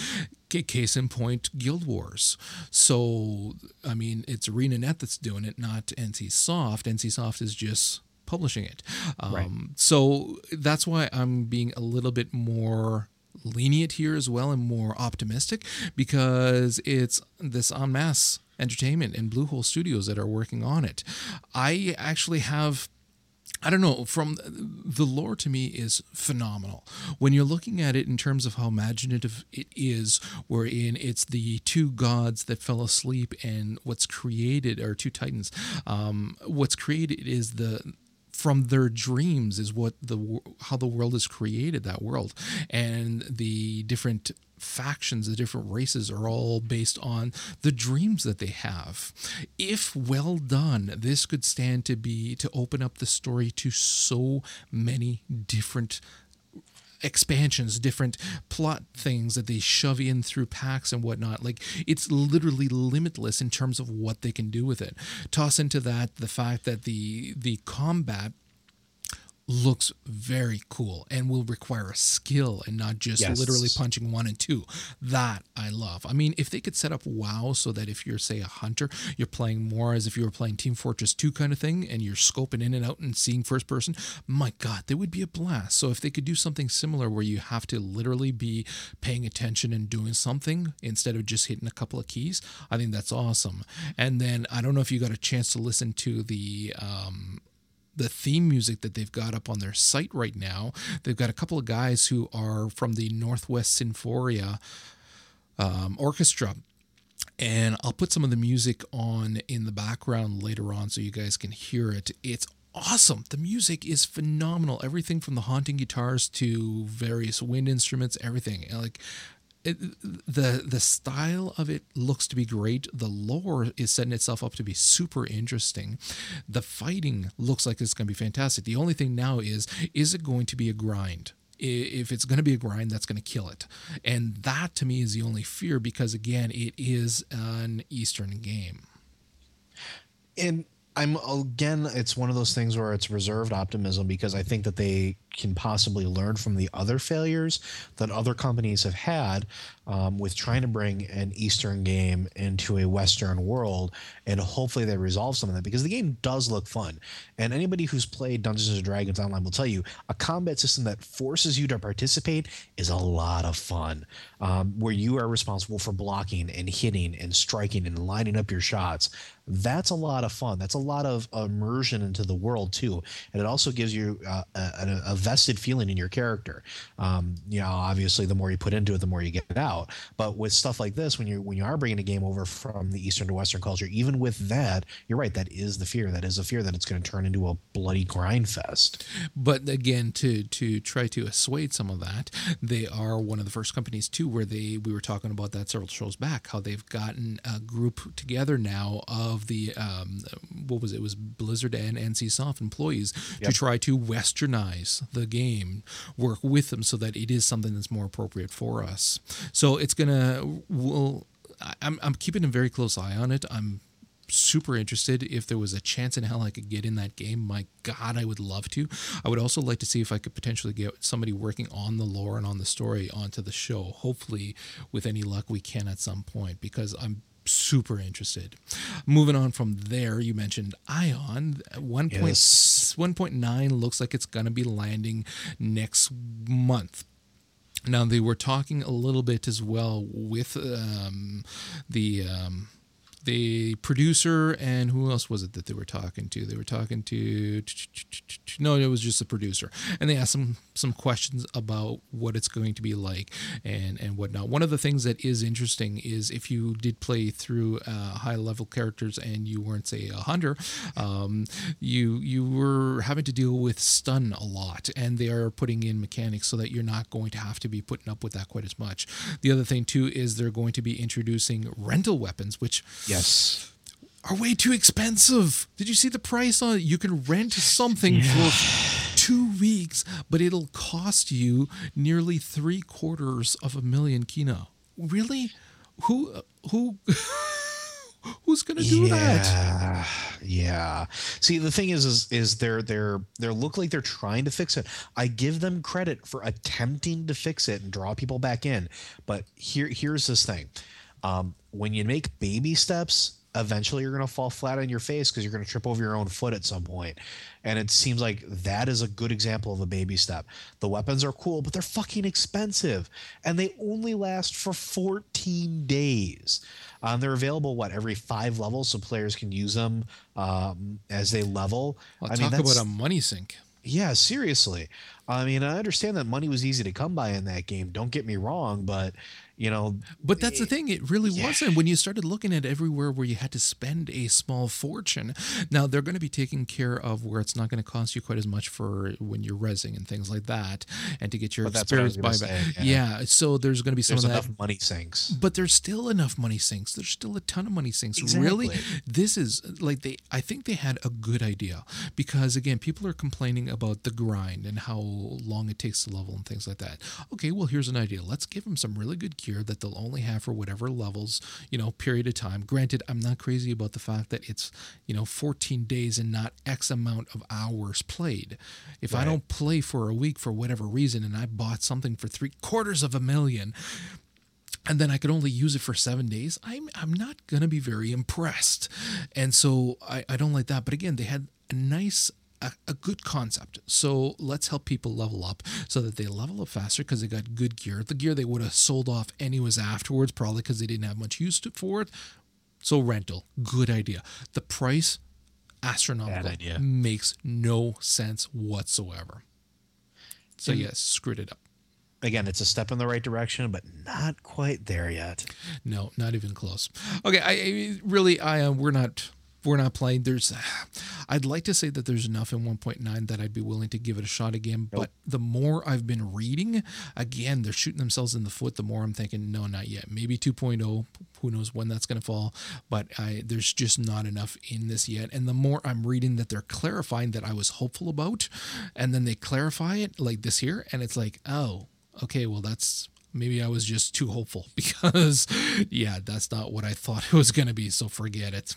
Case in point, Guild Wars. So I mean, it's ArenaNet that's doing it, not NCSoft. NCSoft is just publishing it. Um, right. So that's why I'm being a little bit more lenient here as well and more optimistic because it's this En Masse entertainment and Bluehole Studios that are working on it. I actually have I don't know, from the lore to me is phenomenal. When you're looking at it in terms of how imaginative it is, wherein it's the two gods that fell asleep and what's created, or two titans, um, what's created is the from their dreams is what the how the world is created that world and the different factions the different races are all based on the dreams that they have if well done this could stand to be to open up the story to so many different expansions, different plot things that they shove in through packs and whatnot. Like it's literally limitless in terms of what they can do with it. Toss into that the fact that the the combat looks very cool and will require a skill and not just yes. literally punching one and two. That I love. I mean, if they could set up WoW so that if you're, say, a hunter, you're playing more as if you were playing Team Fortress 2 kind of thing and you're scoping in and out and seeing first person, my God, that would be a blast. So if they could do something similar where you have to literally be paying attention and doing something instead of just hitting a couple of keys, I think that's awesome. And then I don't know if you got a chance to listen to the um, the theme music that they've got up on their site right now. They've got a couple of guys who are from the Northwest Sinfonia um, Orchestra. And I'll put some of the music on in the background later on so you guys can hear it. It's awesome. The music is phenomenal. Everything from the haunting guitars to various wind instruments, everything. Like it, the the style of it looks to be great. The lore is setting itself up to be super interesting. The fighting looks like it's going to be fantastic. The only thing now is is it going to be a grind? If it's going to be a grind, that's going to kill it. And that to me is the only fear because again, it is an Eastern game. And I'm again, it's one of those things where it's reserved optimism because I think that they can possibly learn from the other failures that other companies have had um, with trying to bring an Eastern game into a Western world, and hopefully they resolve some of that because the game does look fun. And anybody who's played Dungeons and Dragons Online will tell you a combat system that forces you to participate is a lot of fun, um, where you are responsible for blocking and hitting and striking and lining up your shots. That's a lot of fun. That's a lot of immersion into the world too, and it also gives you uh, a, a vested feeling in your character. Um, you know, obviously, the more you put into it, the more you get out. But with stuff like this, when you when you are bringing a game over from the Eastern to Western culture, even with that, you're right. That is the fear. That is a fear that it's going to turn into a bloody grind fest. But again, to to try to assuage some of that, they are one of the first companies too, where they we were talking about that several shows back, how they've gotten a group together now of the um, what was it? it was Blizzard and NCSoft employees Yep. to try to westernize the game, work with them so that it is something that's more appropriate for us. So it's gonna. Well, I- I'm I'm keeping a very close eye on it. I'm super interested if there was a chance in hell I could get in that game. My God, I would love to. I would also like to see if I could potentially get somebody working on the lore and on the story onto the show. Hopefully, with any luck, we can at some point because I'm super interested. Moving on from there, you mentioned Aion. 1. Yes. 1.9 looks like it's going to be landing next month. Now they were talking a little bit as well with um, the um, the producer and who else was it that they were talking to? They were talking to no, it was just the producer, and they asked some some questions about what it's going to be like and and whatnot. One of the things that is interesting is if you did play through uh, high level characters and you weren't say a hunter, um, you you were having to deal with stun a lot, and they are putting in mechanics so that you're not going to have to be putting up with that quite as much. The other thing too is they're going to be introducing rental weapons, which Yes. are way too expensive. Did you see the price on it? You can rent something for two weeks, but it'll cost you nearly three quarters of a million kinah. Really? Who who who's gonna do that? yeah, yeah. See, the thing is, is, is they're they're they look like they're trying to fix it. I give them credit for attempting to fix it and draw people back in. But here, here's this thing: um, when you make baby steps, eventually you're gonna fall flat on your face because you're gonna trip over your own foot at some point. And it seems like that is a good example of a baby step. The weapons are cool, but they're fucking expensive, and they only last for 14 days. Um, they're available what every five levels, so players can use them um, as they level. I'll I mean, talk that's, about a money sink. yeah, seriously. I mean, I understand that money was easy to come by in that game. Don't get me wrong, but you know, But that's the eh, thing, it really Yeah. wasn't. When you started looking at everywhere where you had to spend a small fortune, now they're going to be taking care of where it's not going to cost you quite as much for when you're resing and things like that, and to get your But that's what I experience buyback. say, yeah. yeah. so there's going to be some there's of that. enough money sinks. But there's still enough money sinks. There's still a ton of money sinks. Really, this is like they. I think they had a good idea because again, people are complaining about the grind and how long it takes to level and things like that. Okay, well here's an idea. Let's give them some really good gear that they'll only have for whatever levels, you know, period of time. Granted, I'm not crazy about the fact that it's you know 14 days and not X amount of hours played. If I don't play for a week for whatever reason and I bought something for three quarters of a million and then I could only use it for seven days, I'm I'm not gonna be very impressed. And so I, I don't like that. But again, they had a nice a, a good concept. So let's help people level up so that they level up faster because they got good gear. The gear they would have sold off anyways afterwards, probably because they didn't have much use to, for it. So rental, good idea. The price, astronomical, makes no sense whatsoever. So And- yes, screwed it up. Again, it's a step in the right direction, but not quite there yet. No, not even close. Okay, I, I really, I uh, we're not we're not playing. There's, I'd like to say that there's enough in 1.9 that I'd be willing to give it a shot again. But the more I've been reading, again, they're shooting themselves in the foot. The more I'm thinking, no, not yet. Maybe 2.0. Who knows when that's going to fall? But I, there's just not enough in this yet. And the more I'm reading that they're clarifying that I was hopeful about, and then they clarify it like this here, and it's like, oh, okay, well that's maybe I was just too hopeful because, yeah, that's not what I thought it was going to be. So forget it.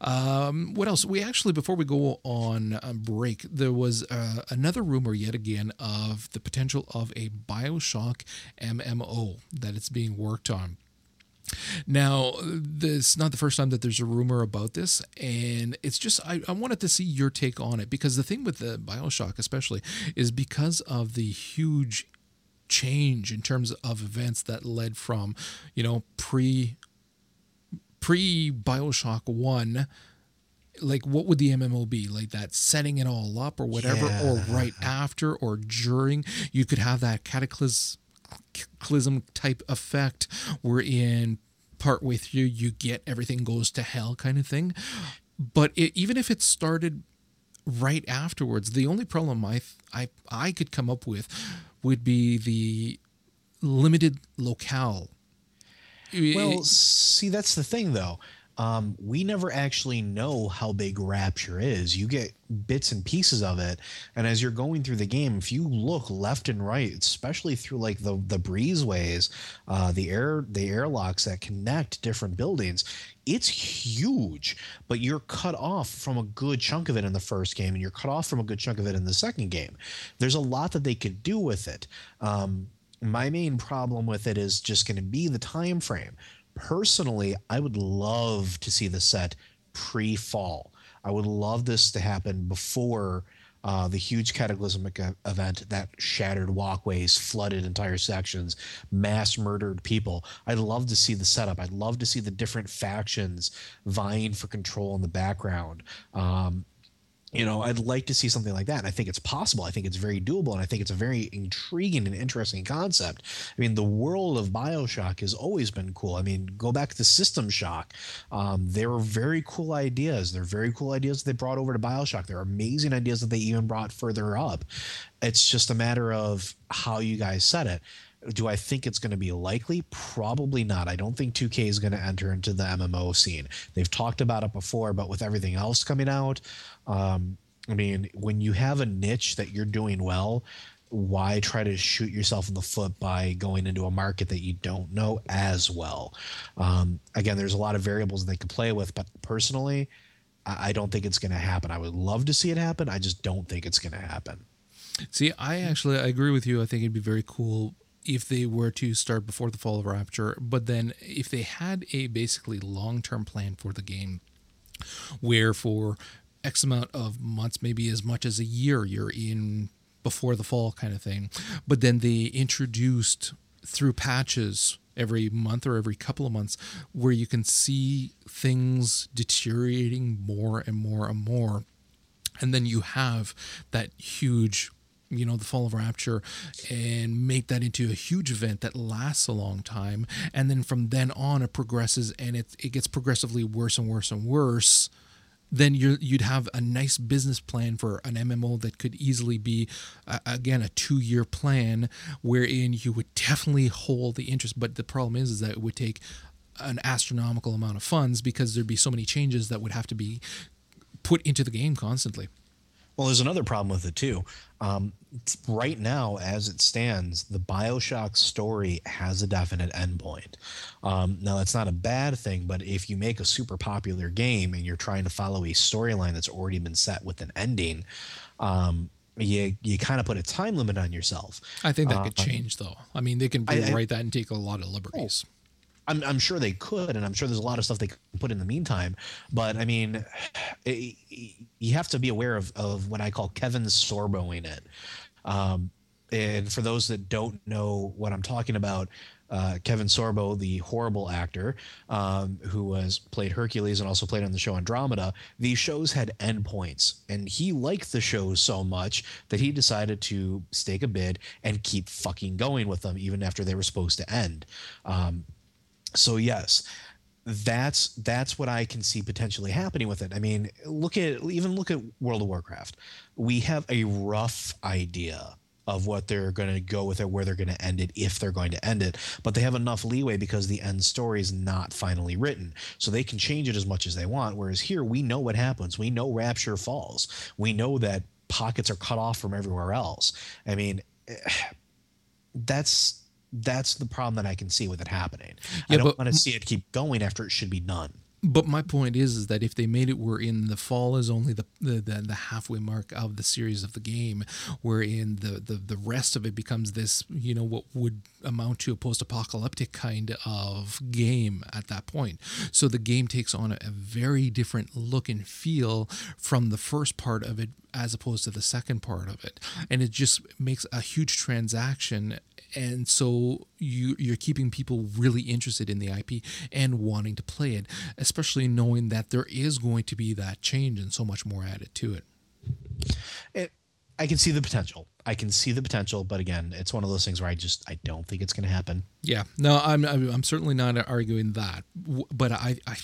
Um, what else? We actually, before we go on a break, there was uh, another rumor yet again of the potential of a Bioshock MMO that it's being worked on. Now, this is not the first time that there's a rumor about this, and it's just I, I wanted to see your take on it because the thing with the Bioshock, especially, is because of the huge change in terms of events that led from, you know, pre pre Bioshock One. Like, what would the MMO be? Like that setting it all up, or whatever, or right after, or during. You could have that cataclysm type effect where wherein partway through you get everything goes to hell kind of thing but it, even if it started right afterwards the only problem I, I i could come up with would be the limited locale Well, see, that's the thing, though. Um, we never actually know how big Rapture is. You get bits and pieces of it, and as you're going through the game, if you look left and right, especially through like the the breezeways, uh, the air the airlocks that connect different buildings, it's huge. But you're cut off from a good chunk of it in the first game, and you're cut off from a good chunk of it in the second game. There's a lot that they could do with it. Um, my main problem with it is just going to be the time frame personally, I would love to see the set pre fall. I would love this to happen before uh, the huge cataclysmic event that shattered walkways, flooded entire sections, mass murdered people. I'd love to see the setup. I'd love to see the different factions vying for control in the background. Um, you know i'd like to see something like that and i think it's possible. I think it's very doable and i think it's a very intriguing and interesting concept. I mean the world of bioshock has always been cool. I mean go back to system shock. Um, they were very cool ideas. They're very cool ideas that they brought over to bioshock. They're amazing ideas that they even brought further up. It's just a matter of how you guys set it. Do I think it's going to be likely? Probably not. I don't think 2K is going to enter into the MMO scene. They've talked about it before, but with everything else coming out, um, I mean, when you have a niche that you're doing well, why try to shoot yourself in the foot by going into a market that you don't know as well? Um, again, there's a lot of variables they could play with, but personally, I, don't think it's going to happen. I would love to see it happen. I just don't think it's going to happen. See, I actually I agree with you. I think it'd be very cool if they were to start before the fall of Rapture, but then if they had a basically long term plan for the game, where for X amount of months, maybe as much as a year, you're in before the fall kind of thing, but then they introduced through patches every month or every couple of months where you can see things deteriorating more and more and more. And then you have that huge you know the fall of rapture and make that into a huge event that lasts a long time. And then from then on it progresses and it, it gets progressively worse and worse and worse then you would have a nice business plan for an MMO that could easily be, uh, again, a two-year plan wherein you would definitely hold the interest. But the problem is, is that it would take an astronomical amount of funds because there'd be so many changes that would have to be put into the game constantly. Well, there's another problem with it too. Um, right now, as it stands, the Bioshock story has a definite endpoint. Um, now, that's not a bad thing, but if you make a super popular game and you're trying to follow a storyline that's already been set with an ending, um, you you kind of put a time limit on yourself. I think that uh, could change, though. I mean, they can rewrite that and take a lot of liberties. I'm, I'm sure they could, and I'm sure there's a lot of stuff they could put in the meantime. But I mean, it, you have to be aware of, of what I call Kevin Sorboing it. Um, and for those that don't know what I'm talking about, uh, Kevin Sorbo, the horrible actor um, who was played Hercules and also played on the show Andromeda, these shows had endpoints, and he liked the shows so much that he decided to stake a bid and keep fucking going with them even after they were supposed to end. Um, so yes, that's that's what I can see potentially happening with it. I mean, look at even look at World of Warcraft. We have a rough idea of what they're going to go with it, where they're going to end it, if they're going to end it. But they have enough leeway because the end story is not finally written. So they can change it as much as they want. Whereas here, we know what happens. We know Rapture falls. We know that pockets are cut off from everywhere else. I mean, that's that's the problem that I can see with it happening. Yeah, I don't want to see it keep going after it should be done. But my point is, is that if they made it where in the fall is only the, the the, halfway mark of the series of the game, wherein the, the the rest of it becomes this, you know, what would amount to a post-apocalyptic kind of game at that point. So the game takes on a, a very different look and feel from the first part of it as opposed to the second part of it, and it just makes a huge transaction and so you you're keeping people really interested in the IP and wanting to play it, especially knowing that there is going to be that change and so much more added to it. It, I can see the potential. I can see the potential, but again, it's one of those things where I just I don't think it's going to happen. Yeah, no, I'm I'm certainly not arguing that, but I I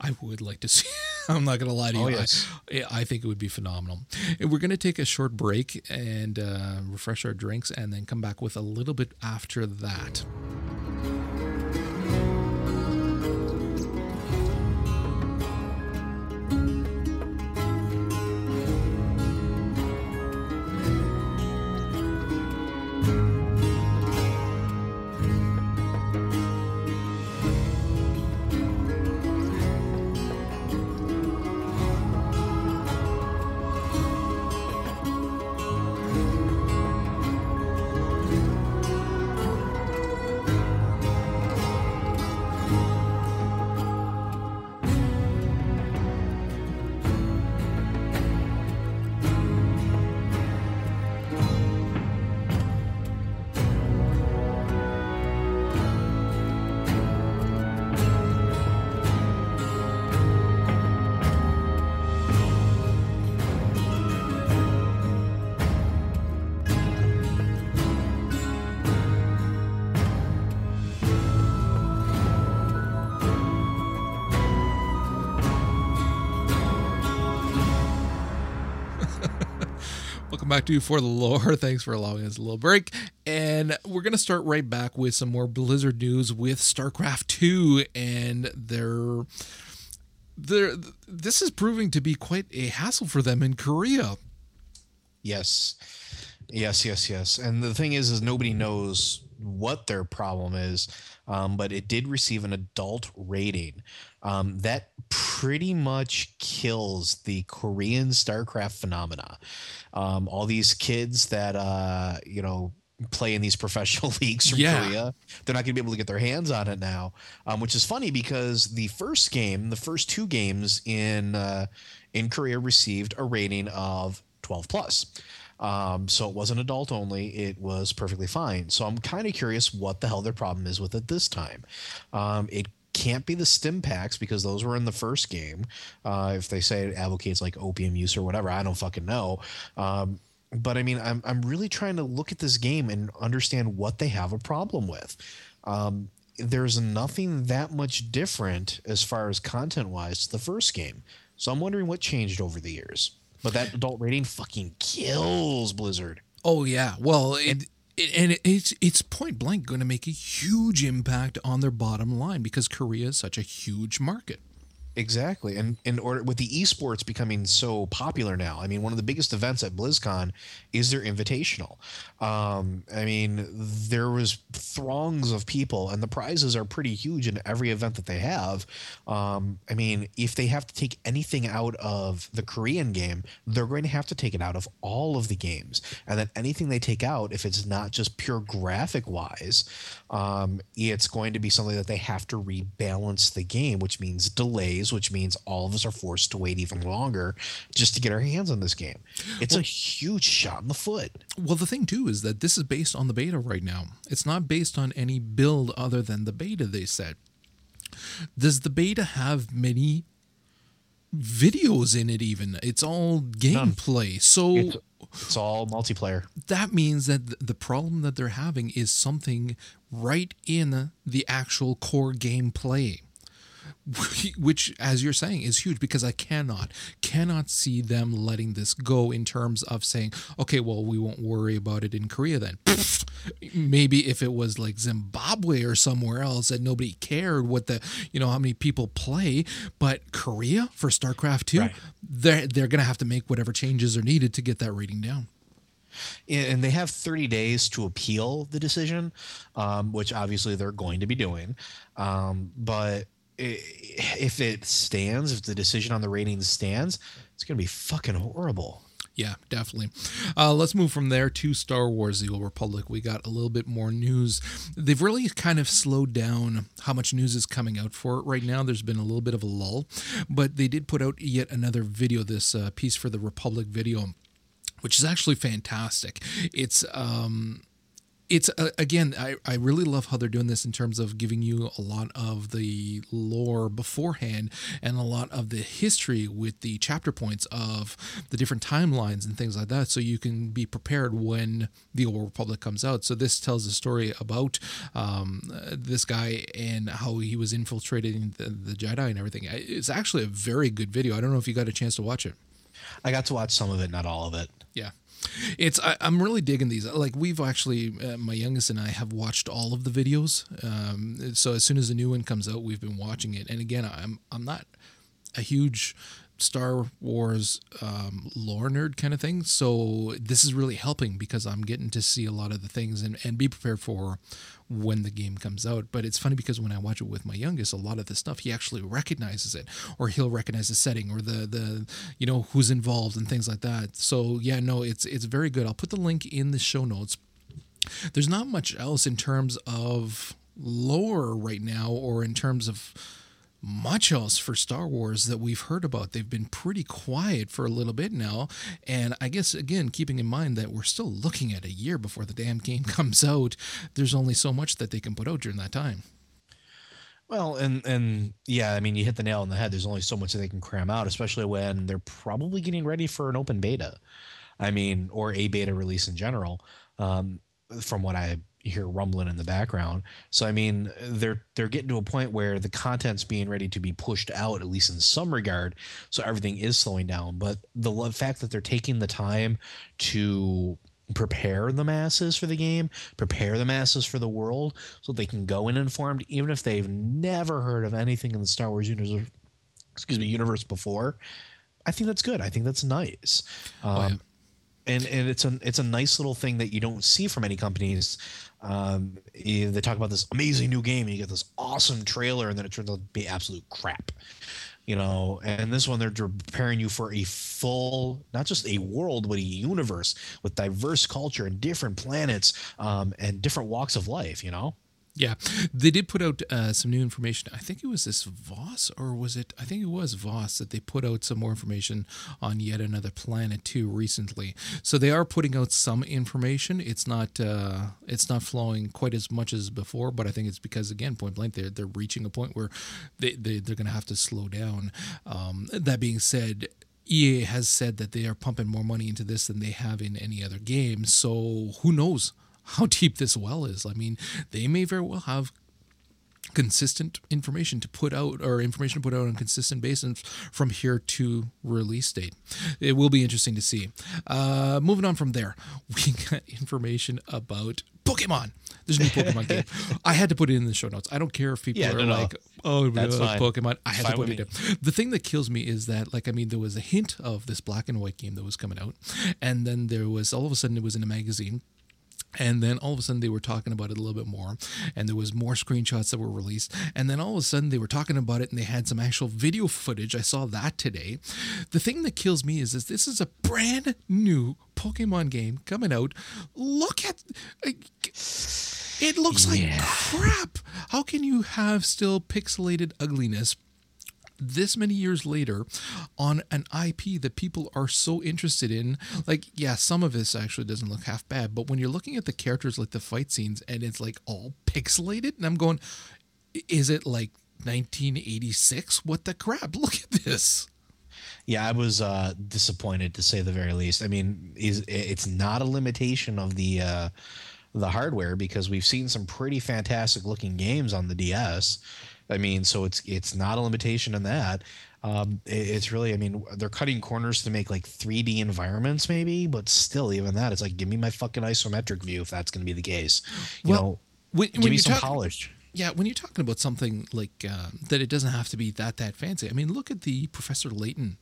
I would like to see. I'm not going to lie to you. Oh, yes. I, I, think it would be phenomenal. We're going to take a short break and uh, refresh our drinks, and then come back with a little bit after that. Back to you for the lore. Thanks for allowing us a little break. And we're going to start right back with some more Blizzard news with StarCraft 2 and their their this is proving to be quite a hassle for them in Korea. Yes. Yes, yes, yes. And the thing is is nobody knows what their problem is, um, but it did receive an adult rating. Um, that pretty much kills the Korean StarCraft phenomena. Um, all these kids that uh, you know play in these professional leagues from Yeah. Korea, they're not going to be able to get their hands on it now, um, which is funny because the first game, the first two games in uh, in Korea received a rating of 12 plus. Um, so it wasn't adult only; it was perfectly fine. So I'm kind of curious what the hell their problem is with it this time. Um, it can't be the stim packs because those were in the first game. Uh, if they say it advocates like opium use or whatever, I don't fucking know. Um, but I mean, I'm I'm really trying to look at this game and understand what they have a problem with. Um, there's nothing that much different as far as content wise to the first game. So I'm wondering what changed over the years. But that adult rating fucking kills Blizzard. Oh yeah. Well, it, and it, it's it's point blank going to make a huge impact on their bottom line because Korea is such a huge market. Exactly. And in order with the esports becoming so popular now, I mean, one of the biggest events at BlizzCon is their invitational. Um, I mean, there was throngs of people, and the prizes are pretty huge in every event that they have. Um, I mean, if they have to take anything out of the Korean game, they're going to have to take it out of all of the games, and then anything they take out, if it's not just pure graphic wise, um, it's going to be something that they have to rebalance the game, which means delays, which means all of us are forced to wait even longer just to get our hands on this game. It's a huge shot in the foot. Well, the thing too is that this is based on the beta right now. It's not based on any build other than the beta. They said. Does the beta have many videos in it? Even it's all gameplay. So It's, it's all multiplayer. that means that the problem that they're having is something right in the actual core gameplay which as you're saying is huge because i cannot cannot see them letting this go in terms of saying okay well we won't worry about it in korea then maybe if it was like zimbabwe or somewhere else that nobody cared what the you know how many people play but korea for starcraft 2 Right. they're, they're gonna have to make whatever changes are needed to get that rating down and they have 30 days to appeal the decision, um, which obviously they're going to be doing. Um, but if it stands, if the decision on the ratings stands, it's going to be fucking horrible. Yeah, definitely. Uh, let's move from there to Star Wars: The Old Republic. We got a little bit more news. They've really kind of slowed down how much news is coming out for it right now. There's been a little bit of a lull, but they did put out yet another video. This uh, piece for the Republic video, which is actually fantastic. It's um, it's uh, again I, I really love how they're doing this in terms of giving you a lot of the lore beforehand and a lot of the history with the chapter points of the different timelines and things like that so you can be prepared when the old republic comes out so this tells a story about um, this guy and how he was infiltrating the, the jedi and everything it's actually a very good video i don't know if you got a chance to watch it I got to watch some of it, not all of it. yeah. It's I, I'm really digging these. Like we've actually, uh, my youngest and I have watched all of the videos. Um, so as soon as a new one comes out, we've been watching it. And again, I'm I'm not a huge Star Wars um, lore nerd kind of thing. So this is really helping because I'm getting to see a lot of the things and, and be prepared for when the game comes out. But it's funny because when I watch it with my youngest, a lot of the stuff he actually recognizes it, or he'll recognize the setting or the the you know who's involved and things like that. So yeah, no, it's it's very good. I'll put the link in the show notes. There's not much else in terms of lore right now, or in terms of much else for Star Wars that we've heard about. They've been pretty quiet for a little bit now. And I guess, again, keeping in mind that we're still looking at a year before the damn game comes out, there's only so much that they can put out during that time. Well, and and yeah, I mean, you hit the nail on the head. There's only so much that they can cram out, especially when they're probably getting ready for an open beta. I mean, or a beta release in general. Um, from what I you hear rumbling in the background. So I mean, they're they're getting to a point where the content's being ready to be pushed out, at least in some regard. So everything is slowing down. But the fact that they're taking the time to prepare the masses for the game, prepare the masses for the world, so they can go in informed, even if they've never heard of anything in the Star Wars universe. Excuse me, universe before. I think that's good. I think that's nice. Um, oh, yeah. Um, and and it's a it's a nice little thing that you don't see from many companies. Um, they talk about this amazing new game, and you get this awesome trailer, and then it turns out to be absolute crap. You know, and this one they're preparing you for a full, not just a world, but a universe with diverse culture and different planets um, and different walks of life. You know. Yeah, they did put out uh, some new information. I think it was this Voss, or was it? I think it was Voss that they put out some more information on yet another planet too recently. So they are putting out some information. It's not uh, it's not flowing quite as much as before, but I think it's because again, point blank, they're they're reaching a point where they, they they're going to have to slow down. Um, that being said, EA has said that they are pumping more money into this than they have in any other game. So who knows? How deep this well is. I mean, they may very well have consistent information to put out or information to put out on a consistent basis from here to release date. It will be interesting to see. Uh, moving on from there, we got information about Pokemon. There's a new Pokemon game. I had to put it in the show notes. I don't care if people yeah, are no, like, "Oh, that's Pokemon." I had to put it in. The thing that kills me is that, like, I mean, there was a hint of this black and white game that was coming out, and then there was all of a sudden it was in a magazine and then all of a sudden they were talking about it a little bit more and there was more screenshots that were released. And then all of a sudden they were talking about it and they had some actual video footage. I saw that today. The thing that kills me is this this is a brand new pokemon game coming out. Look at it looks yeah. like crap. How can you have still pixelated ugliness this many years later on an IP that people are so interested in. Like, yeah, some of this actually doesn't look half bad, but when you're looking at the characters, like the fight scenes, and it's like all pixelated, and I'm going, is it like 1986? What the crap? Look at this. Yeah, I was uh, disappointed to say the very least. I mean, is it's not a limitation of the uh, the hardware because we've seen some pretty fantastic looking games on the DS I mean, so it's it's not a limitation in that. Um, it, it's really, I mean, they're cutting corners to make like 3D environments, maybe, but still, even that, it's like, give me my fucking isometric view if that's going to be the case. You well, know, when, give when me some talk- polish. Yeah, when you're talking about something like uh, that, it doesn't have to be that that fancy. I mean, look at the Professor Layton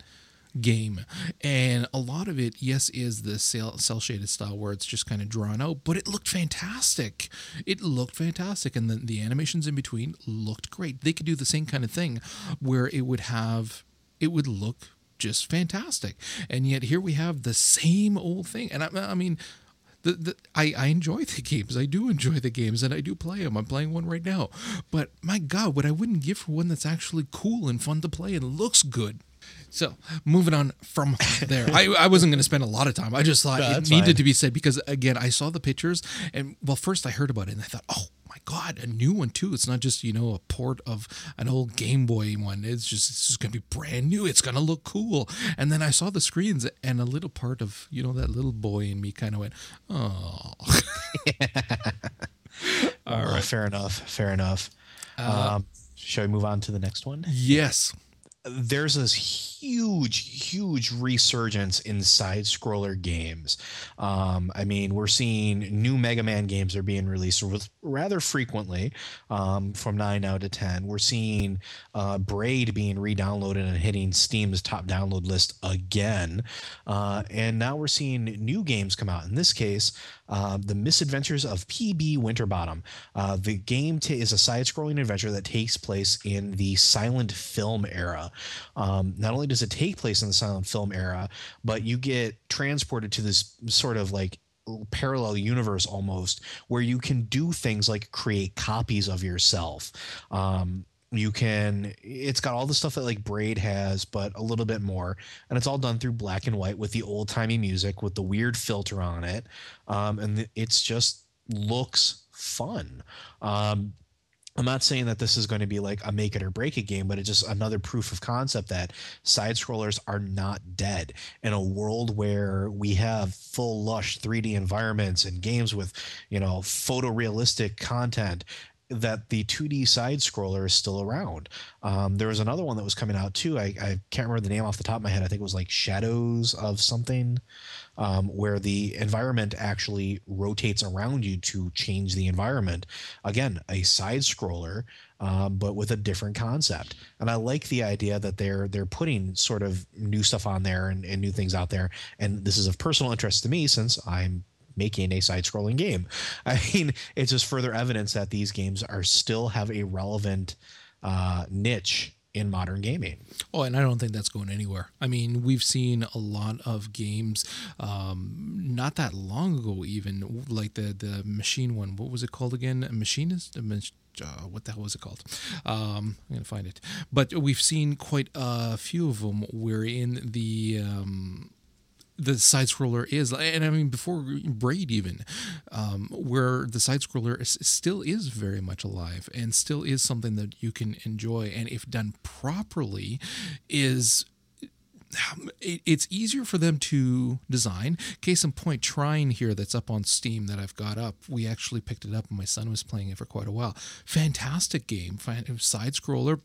game. And a lot of it, yes, is the cell shaded style where it's just kind of drawn out, but it looked fantastic. It looked fantastic. And the, the animations in between looked great. They could do the same kind of thing where it would have, it would look just fantastic. And yet here we have the same old thing. And I, I mean, the, the, I, I enjoy the games. I do enjoy the games and I do play them. I'm playing one right now. But my God, what I wouldn't give for one that's actually cool and fun to play and looks good. So moving on from there, I, I wasn't going to spend a lot of time. I just thought no, it needed fine. to be said because again, I saw the pictures and well, first I heard about it and I thought, oh my god, a new one too. It's not just you know a port of an old Game Boy one. It's just it's just going to be brand new. It's going to look cool. And then I saw the screens and a little part of you know that little boy in me kind of went, oh. All right, fair enough. Fair enough. Uh, um, shall we move on to the next one? Yes there's this huge, huge resurgence in side scroller games. Um, I mean, we're seeing new Mega Man games are being released rather frequently um, from 9 out to 10. We're seeing uh, Braid being re downloaded and hitting Steam's top download list again. Uh, and now we're seeing new games come out. In this case, uh, The Misadventures of PB Winterbottom. Uh, the game t- is a side scrolling adventure that takes place in the silent film era. Um, not only does it take place in the silent film era, but you get transported to this sort of like parallel universe almost where you can do things like create copies of yourself um, you can it's got all the stuff that like braid has but a little bit more. And it's all done through black and white with the old timey music with the weird filter on it. Um, and it's just looks fun. Um, I'm not saying that this is going to be like a make it or break it game, but it's just another proof of concept that side scrollers are not dead. In a world where we have full lush 3D environments and games with, you know, photorealistic content that the 2D side scroller is still around. Um, there was another one that was coming out too. I, I can't remember the name off the top of my head. I think it was like Shadows of something um, where the environment actually rotates around you to change the environment. Again, a side scroller, um, but with a different concept. And I like the idea that they're they're putting sort of new stuff on there and, and new things out there. And this is of personal interest to me since I'm making a side-scrolling game. I mean, it's just further evidence that these games are still have a relevant uh, niche in modern gaming. Oh, and I don't think that's going anywhere. I mean, we've seen a lot of games um, not that long ago, even like the the machine one. What was it called again? Machinist. Uh, what the hell was it called? Um, I'm gonna find it. But we've seen quite a few of them wherein the um, the side scroller is and i mean before braid even um, where the side scroller still is very much alive and still is something that you can enjoy and if done properly is it's easier for them to design. Case in point, Trine here that's up on Steam that I've got up. We actually picked it up and my son was playing it for quite a while. Fantastic game, side scroller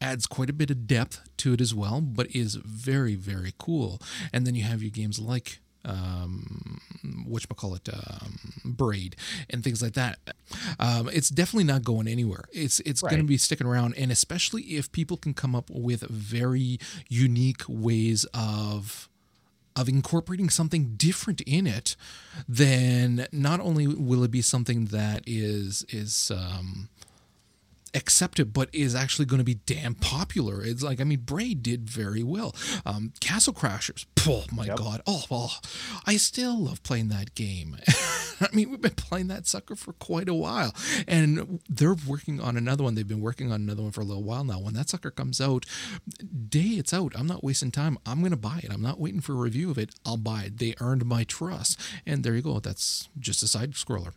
adds quite a bit of depth to it as well, but is very, very cool. And then you have your games like um which call it um, braid and things like that um, it's definitely not going anywhere it's it's right. going to be sticking around and especially if people can come up with very unique ways of of incorporating something different in it then not only will it be something that is is um, accept it, but is actually going to be damn popular. It's like, I mean, Braid did very well. Um, Castle Crashers, oh my yep. God. Oh, well, I still love playing that game. I mean, we've been playing that sucker for quite a while. And they're working on another one. They've been working on another one for a little while now. When that sucker comes out, day it's out, I'm not wasting time. I'm going to buy it. I'm not waiting for a review of it. I'll buy it. They earned my trust. And there you go. That's just a side scroller.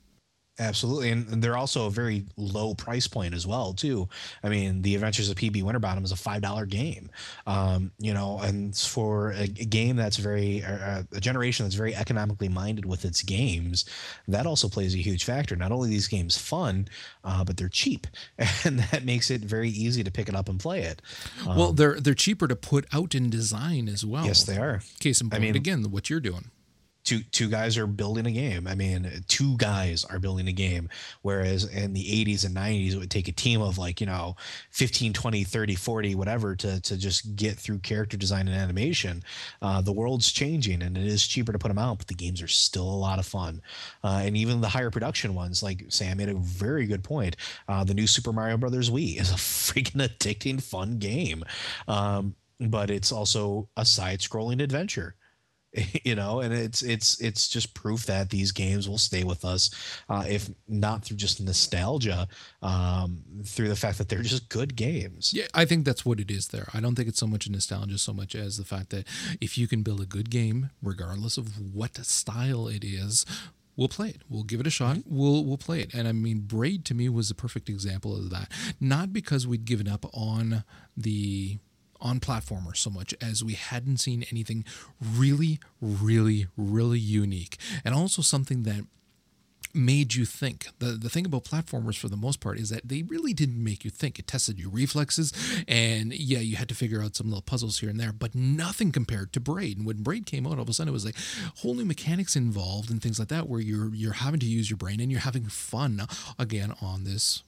Absolutely, and they're also a very low price point as well, too. I mean, the Adventures of PB Winterbottom is a five dollar game, um, you know, and for a, game that's very uh, a generation that's very economically minded with its games, that also plays a huge factor. Not only these games fun, uh, but they're cheap, and that makes it very easy to pick it up and play it. Um, well, they're they're cheaper to put out in design as well. Yes, they are. Case in point, I mean, again, what you're doing two two guys are building a game. I mean, two guys are building a game. Whereas in the 80s and 90s, it would take a team of like, you know, 15, 20, 30, 40, whatever to, to just get through character design and animation. Uh, the world's changing and it is cheaper to put them out, but the games are still a lot of fun. Uh, and even the higher production ones, like Sam made a very good point. Uh, the new Super Mario Brothers Wii is a freaking addicting, fun game. Um, but it's also a side scrolling adventure. you know and it's it's it's just proof that these games will stay with us uh, if not through just nostalgia um, through the fact that they're just good games yeah i think that's what it is there i don't think it's so much nostalgia so much as the fact that if you can build a good game regardless of what style it is we'll play it. We'll give it a shot. Mm-hmm. We'll we'll play it. And I mean, Braid to me was a perfect example of that. Not because we'd given up on the on platformers so much as we hadn't seen anything really, really, really unique. And also something that made you think. The the thing about platformers for the most part is that they really didn't make you think. It tested your reflexes and yeah, you had to figure out some little puzzles here and there, but nothing compared to Braid. And when Braid came out, all of a sudden it was like whole new mechanics involved and things like that where you're you're having to use your brain and you're having fun again on this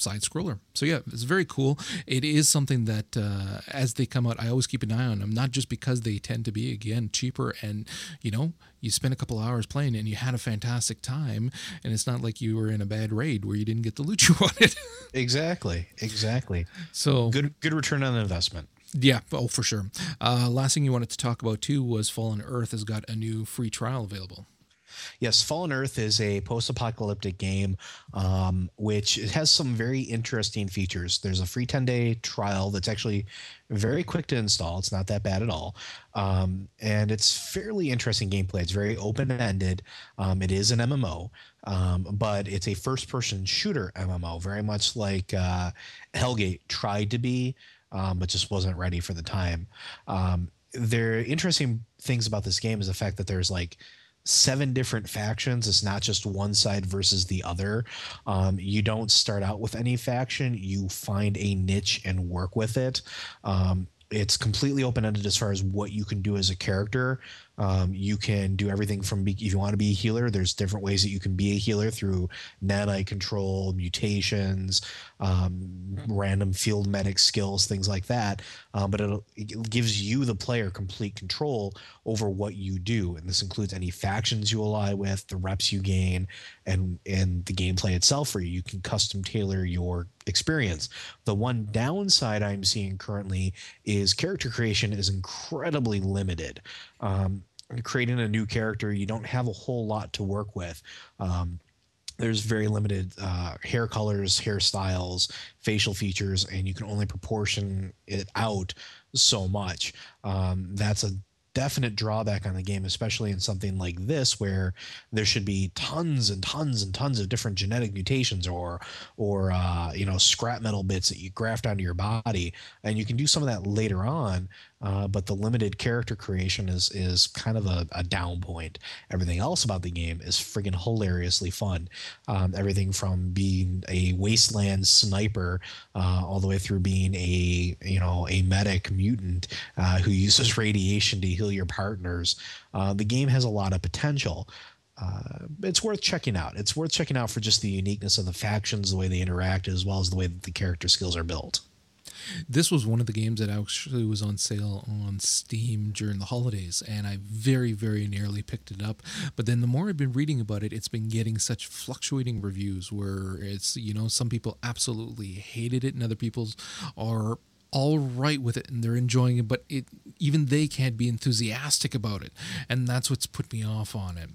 side scroller. So yeah, it's very cool. It is something that uh, as they come out, I always keep an eye on them. Not just because they tend to be again cheaper, and you know you spend a couple hours playing and you had a fantastic time, and it's not like you were in a bad raid where you didn't get the loot you wanted. exactly, exactly. So good, good return on investment. Yeah, oh for sure. Uh, last thing you wanted to talk about too was Fallen Earth has got a new free trial available. Yes, Fallen Earth is a post-apocalyptic game, um, which has some very interesting features. There's a free 10-day trial that's actually very quick to install. It's not that bad at all, um, and it's fairly interesting gameplay. It's very open-ended. Um, it is an MMO, um, but it's a first-person shooter MMO, very much like uh, Hellgate tried to be, um, but just wasn't ready for the time. Um, there are interesting things about this game is the fact that there's like seven different factions. It's not just one side versus the other. Um, you don't start out with any faction. You find a niche and work with it. Um, it's completely open ended as far as what you can do as a character. Um, you can do everything from be, if you want to be a healer, there's different ways that you can be a healer through nanite control, mutations, um, random field medic skills, things like that. Um, but it gives you, the player, complete control over what you do, and this includes any factions you ally with, the reps you gain, and and the gameplay itself for you. You can custom tailor your experience. The one downside I'm seeing currently is character creation is incredibly limited. Um, creating a new character, you don't have a whole lot to work with. Um, there's very limited uh, hair colors, hairstyles, facial features, and you can only proportion it out so much. Um, that's a definite drawback on the game, especially in something like this, where there should be tons and tons and tons of different genetic mutations or or uh, you know scrap metal bits that you graft onto your body, and you can do some of that later on. Uh, but the limited character creation is is kind of a, a, down point. Everything else about the game is friggin' hilariously fun. Um, everything from being a wasteland sniper uh, all the way through being a you know a medic mutant uh, who uses radiation to heal your partners. Uh, the game has a lot of potential. Uh, it's worth checking out. It's worth checking out for just the uniqueness of the factions, the way they interact, as well as the way that the character skills are built. This was one of the games that actually was on sale on Steam during the holidays, and I very, very nearly picked it up. But then the more I've been reading about it, it's been getting such fluctuating reviews where it's, you know, some people absolutely hated it, and other people are all right with it and they're enjoying it, but it even they can't be enthusiastic about it. And that's what's put me off on it.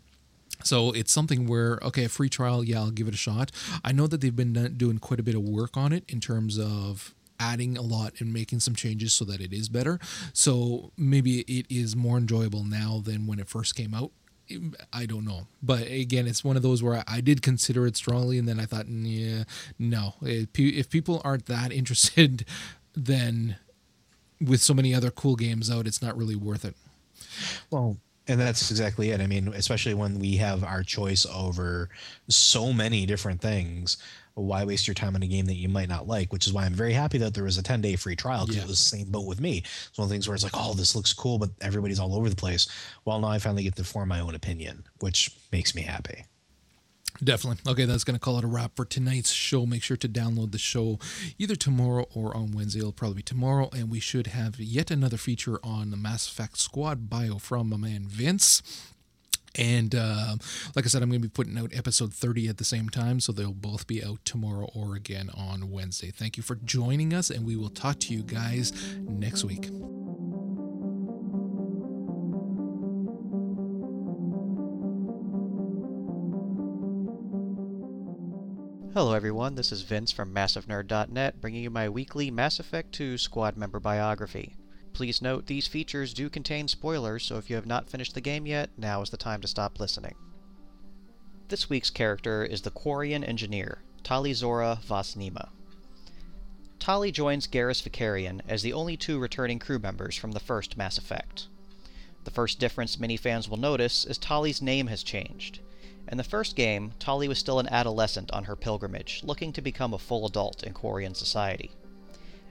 So it's something where, okay, a free trial, yeah, I'll give it a shot. I know that they've been doing quite a bit of work on it in terms of adding a lot and making some changes so that it is better. So maybe it is more enjoyable now than when it first came out. I don't know. But again, it's one of those where I did consider it strongly and then I thought, yeah, no. If people aren't that interested, then with so many other cool games out, it's not really worth it. Well, and that's exactly it. I mean, especially when we have our choice over so many different things why waste your time on a game that you might not like? Which is why I'm very happy that there was a 10 day free trial because yeah. it was the same boat with me. It's one of the things where it's like, oh, this looks cool, but everybody's all over the place. Well, now I finally get to form my own opinion, which makes me happy. Definitely. Okay, that's going to call it a wrap for tonight's show. Make sure to download the show either tomorrow or on Wednesday. It'll probably be tomorrow, and we should have yet another feature on the Mass Effect Squad bio from my man Vince. And uh, like I said, I'm going to be putting out episode 30 at the same time, so they'll both be out tomorrow or again on Wednesday. Thank you for joining us, and we will talk to you guys next week. Hello, everyone. This is Vince from MassiveNerd.net, bringing you my weekly Mass Effect 2 squad member biography. Please note these features do contain spoilers, so if you have not finished the game yet, now is the time to stop listening. This week's character is the Quarian engineer, Tali'Zorah Vas Nema. Tali joins Garrus Vakarian as the only two returning crew members from the first Mass Effect. The first difference many fans will notice is Tali's name has changed. In the first game, Tali was still an adolescent on her pilgrimage, looking to become a full adult in Quarian society.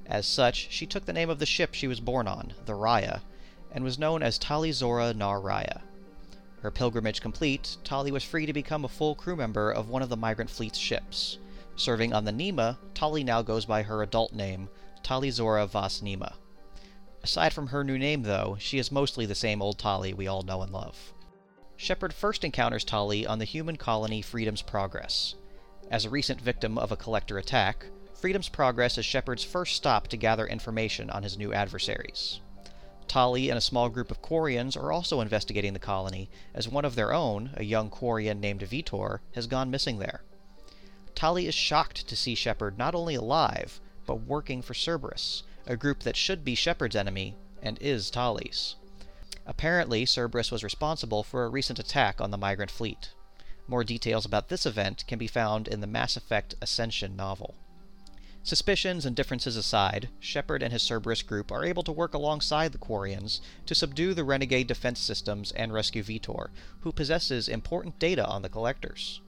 As such, she took the name of the ship she was born on, the Rayya, and was known as Tali Zorah Nar Rayya. Her pilgrimage complete, Tali was free to become a full crew member of one of the migrant fleet's ships. Serving on the Nema, Tali now goes by her adult name, Tali Zorah Vas Nema. Aside from her new name, though, she is mostly the same old Tali we all know and love. Shepard first encounters Tali on the human colony Freedom's Progress. As a recent victim of a collector attack, Freedom's Progress is Shepard's first stop to gather information on his new adversaries. Tali and a small group of Quarians are also investigating the colony, as one of their own, a young Quarian named Veetor, has gone missing there. Tali is shocked to see Shepard not only alive, but working for Cerberus, a group that should be Shepard's enemy and is Tali's. Apparently, Cerberus was responsible for a recent attack on the migrant fleet. More details about this event can be found in the Mass Effect Ascension novel. Suspicions and differences aside, Shepard and his Cerberus group are able to work alongside the Quarians to subdue the renegade defense systems and rescue Veetor, who possesses important data on the Collectors.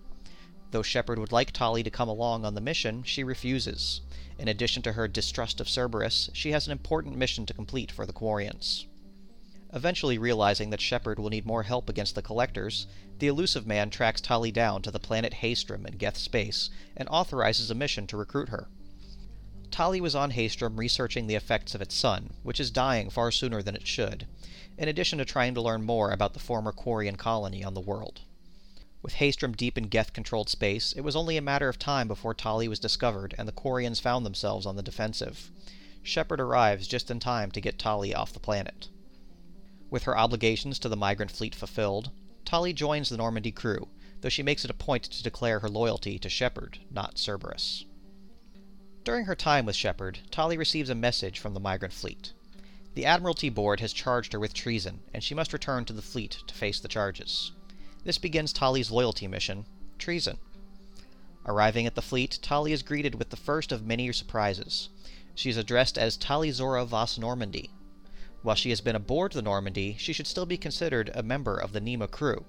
Though Shepard would like Tali to come along on the mission, she refuses. In addition to her distrust of Cerberus, she has an important mission to complete for the Quarians. Eventually realizing that Shepard will need more help against the Collectors, the Illusive Man tracks Tali down to the planet Haestrom in Geth space and authorizes a mission to recruit her. Tali was on Haestrom researching the effects of its sun, which is dying far sooner than it should, in addition to trying to learn more about the former Quarian colony on the world. With Haestrom deep in Geth controlled space, it was only a matter of time before Tali was discovered and the Quarians found themselves on the defensive. Shepard arrives just in time to get Tali off the planet. With her obligations to the migrant fleet fulfilled, Tali joins the Normandy crew, though she makes it a point to declare her loyalty to Shepard, not Cerberus. During her time with Shepard, Tali receives a message from the migrant fleet. The Admiralty Board has charged her with treason, and she must return to the fleet to face the charges. This begins Tali's loyalty mission treason. Arriving at the fleet, Tali is greeted with the first of many surprises. She is addressed as Tali Zorah Vas Normandy. While she has been aboard the Normandy, she should still be considered a member of the Nema crew.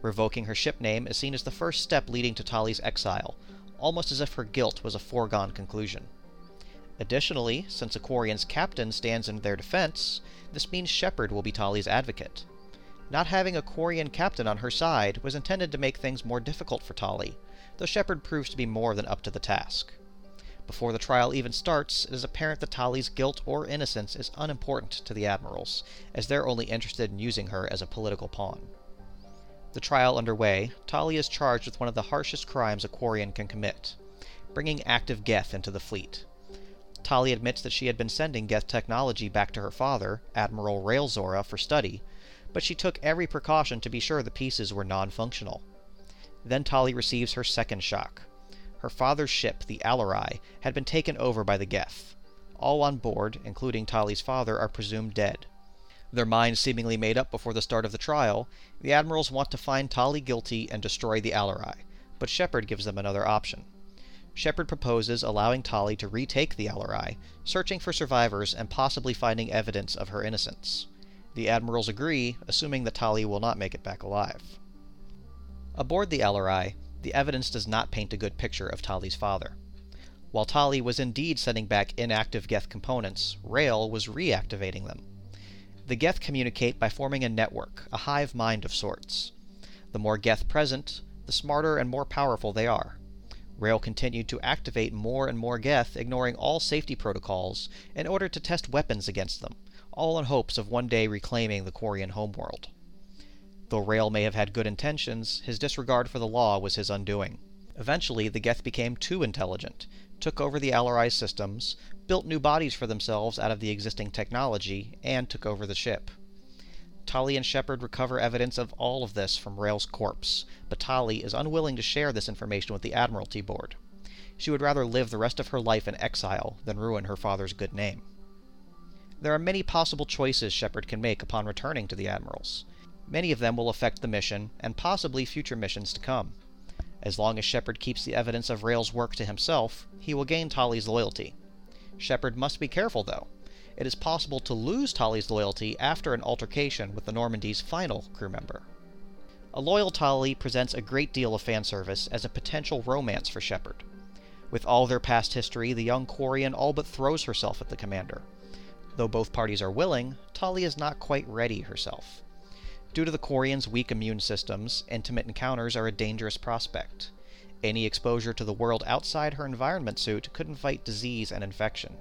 Revoking her ship name is seen as the first step leading to Tali's exile, almost as if her guilt was a foregone conclusion. Additionally, since a Quarian's captain stands in their defense, this means Shepard will be Tali's advocate. Not having a Quarian captain on her side was intended to make things more difficult for Tali, though Shepard proves to be more than up to the task. Before the trial even starts, it is apparent that Tali's guilt or innocence is unimportant to the admirals, as they're only interested in using her as a political pawn. The trial underway, Tali is charged with one of the harshest crimes a Quarian can commit bringing active Geth into the fleet. Tali admits that she had been sending Geth technology back to her father, Admiral Rael'Zorah, for study, but she took every precaution to be sure the pieces were non functional. Then Tali receives her second shock. Her father's ship, the Alarei, had been taken over by the Geth. All on board, including Tali's father, are presumed dead. Their minds seemingly made up before the start of the trial, the admirals want to find Tali guilty and destroy the Alarei, but Shepard gives them another option. Shepard proposes allowing Tali to retake the Alarei, searching for survivors and possibly finding evidence of her innocence. The admirals agree, assuming that Tali will not make it back alive. Aboard the Alarei, the evidence does not paint a good picture of Tali's father. While Tali was indeed sending back inactive Geth components, Rael was reactivating them. The Geth communicate by forming a network, a hive mind of sorts. The more Geth present, the smarter and more powerful they are. Rael continued to activate more and more Geth, ignoring all safety protocols, in order to test weapons against them, all in hopes of one day reclaiming the Quarian homeworld. Though Rael may have had good intentions, his disregard for the law was his undoing. Eventually, the Geth became too intelligent, took over the Alarei systems, built new bodies for themselves out of the existing technology, and took over the ship. Tali and Shepard recover evidence of all of this from Rael's corpse, but Tali is unwilling to share this information with the Admiralty Board. She would rather live the rest of her life in exile than ruin her father's good name. There are many possible choices Shepard can make upon returning to the Admirals. Many of them will affect the mission, and possibly future missions to come. As long as Shepard keeps the evidence of Rael's work to himself, he will gain Tali's loyalty, Shepard must be careful, though. It is possible to lose Tali's loyalty after an altercation with the Normandy's final crew member. A loyal Tali presents a great deal of fan service as a potential romance for Shepard. With all their past history, the young Quarian all but throws herself at the commander. Though both parties are willing, Tali is not quite ready herself. Due to the Quarian's weak immune systems, intimate encounters are a dangerous prospect. Any exposure to the world outside her environment suit could invite disease and infection.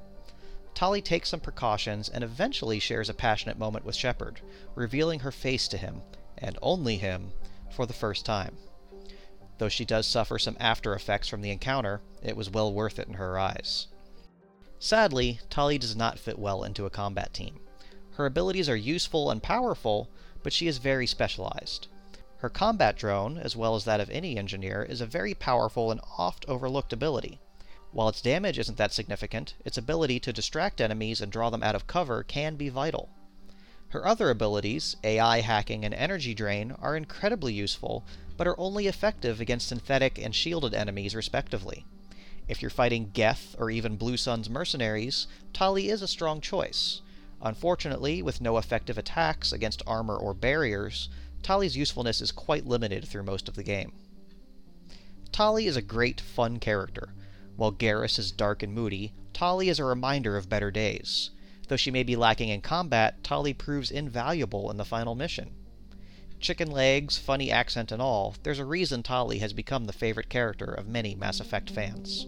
Tali takes some precautions and eventually shares a passionate moment with Shepard, revealing her face to him, and only him, for the first time. Though she does suffer some after effects from the encounter, it was well worth it in her eyes. Sadly, Tali does not fit well into a combat team. Her abilities are useful and powerful, but she is very specialized. Her combat drone, as well as that of any engineer, is a very powerful and oft overlooked ability. While its damage isn't that significant, its ability to distract enemies and draw them out of cover can be vital. Her other abilities, AI hacking and energy drain, are incredibly useful, but are only effective against synthetic and shielded enemies respectively. If you're fighting Geth or even Blue Suns mercenaries, Tali is a strong choice. Unfortunately, with no effective attacks against armor or barriers, Tali's usefulness is quite limited through most of the game. Tali is a great, fun character. While Garrus is dark and moody, Tali is a reminder of better days. Though she may be lacking in combat, Tali proves invaluable in the final mission. Chicken legs, funny accent and all, there's a reason Tali has become the favorite character of many Mass Effect fans.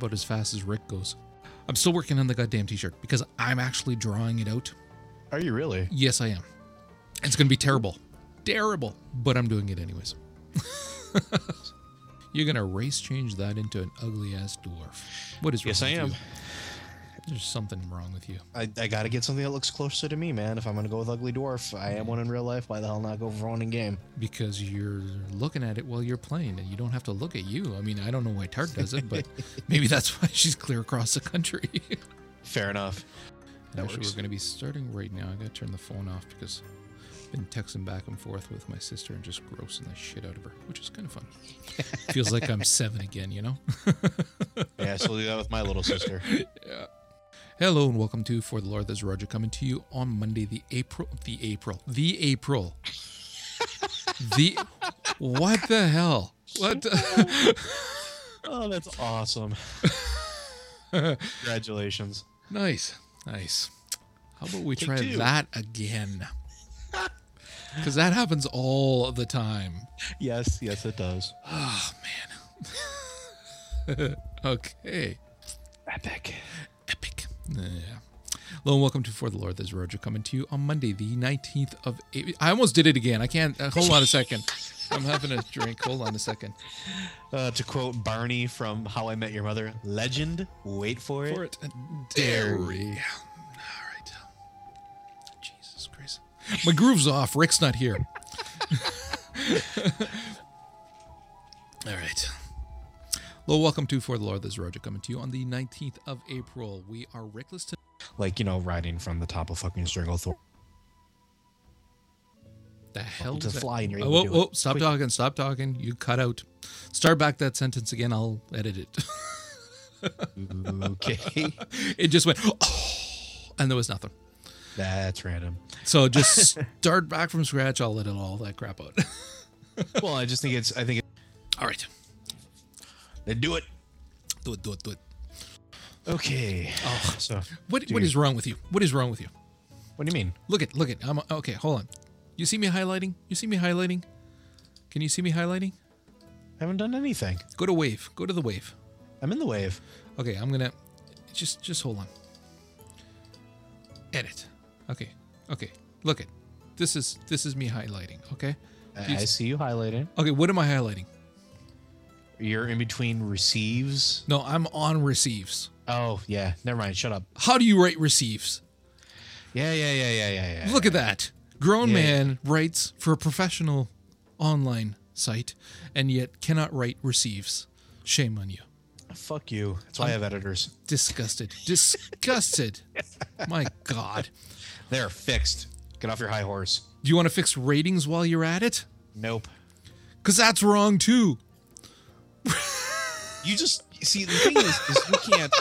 About as fast as Rick goes. I'm still working on the goddamn t-shirt because I'm actually drawing it out. Are you really? Yes, I am. It's gonna be terrible, terrible, but I'm doing it anyways. You're gonna race change that into an ugly ass dwarf. What is wrong Yes, I am. you? There's something wrong with you. I, I got to get something that looks closer to me, man. If I'm gonna go with ugly dwarf, I am one in real life. Why the hell not go for one in game? because you're looking at it while you're playing and you don't have to look at you. I mean, I don't know why Tart does it, but maybe that's why she's clear across the country. Fair enough. That Actually, works. we're going to be starting right now. I got to turn the phone off because I've been texting back and forth with my sister and just grossing the shit out of her, which is kind of fun. Feels like I'm seven again, you know? Yeah, still do that with my little sister. Hello and welcome to For the Lore. This is Roger coming to you on Monday, the April, the April, the April, the what the hell? What? the- Oh, that's awesome. Congratulations. Nice, nice. How about we Take try two. that again? Because that happens all the time. Yes, yes, it does. Oh man. okay. Epic. Yeah. Hello and welcome to For the Lore. This is Roger coming to you on Monday, the 19th of April. I almost did it again. I can't. Uh, hold on a second. I'm having a drink. Hold on a second. Uh, to quote Barney from How I Met Your Mother, legend, wait for it. For it. Dairy. All right. Jesus Christ. My groove's off. Rick's not here. All right. Hello, welcome to For the Lore. This is Roger coming to you on the 19th of April. We are reckless to Like, you know, riding from the top of fucking Stranglethorn the hell to that? fly and you're Oh, whoa, whoa, stop Quick. talking. Stop talking. You cut out. Start back that sentence again. I'll edit it. Okay. it just went, oh, and there was nothing. That's random. So just start back from scratch. I'll let it all that crap out. Well, I just think it's, I think it, all right. They do it. Do it, do it, do it. Okay. Oh. So, What, what is wrong with you? What is wrong with you? what do you mean? Look at, look at. I'm okay. Hold on. You see me highlighting? You see me highlighting? Can you see me highlighting? I haven't done anything. Go to wave. Go to the wave. I'm in the wave. Okay, I'm gonna just just hold on. Edit. Okay. Okay. Look at. This is this is me highlighting. Okay. I, I see you highlighting. Okay. What am I highlighting? You're in between receives. No, I'm on receives. Oh, yeah. Never mind. Shut up. How do you write receives? Yeah, yeah, yeah, yeah, yeah, yeah. Look at that. Grown Yeah. man writes for a professional online site and yet cannot write receives. Shame on you. Fuck you. That's why I have editors. Disgusted. Disgusted. My God. They're fixed. Get off your high horse. Do you want to fix ratings while you're at it? Nope. Because that's wrong too. You just see the thing is, is you can't.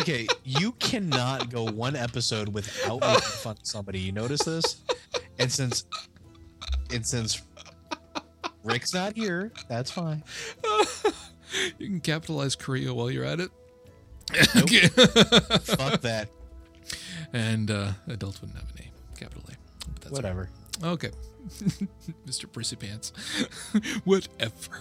Okay, you cannot go one episode without making fun of somebody. You notice this? And since, and since Rick's not here, that's fine. You can capitalize Korea while you're at it. Nope. Fuck that. and uh, adults wouldn't have a name. capital A. But that's Whatever. Okay. Mr. Prissy Pants. Whatever.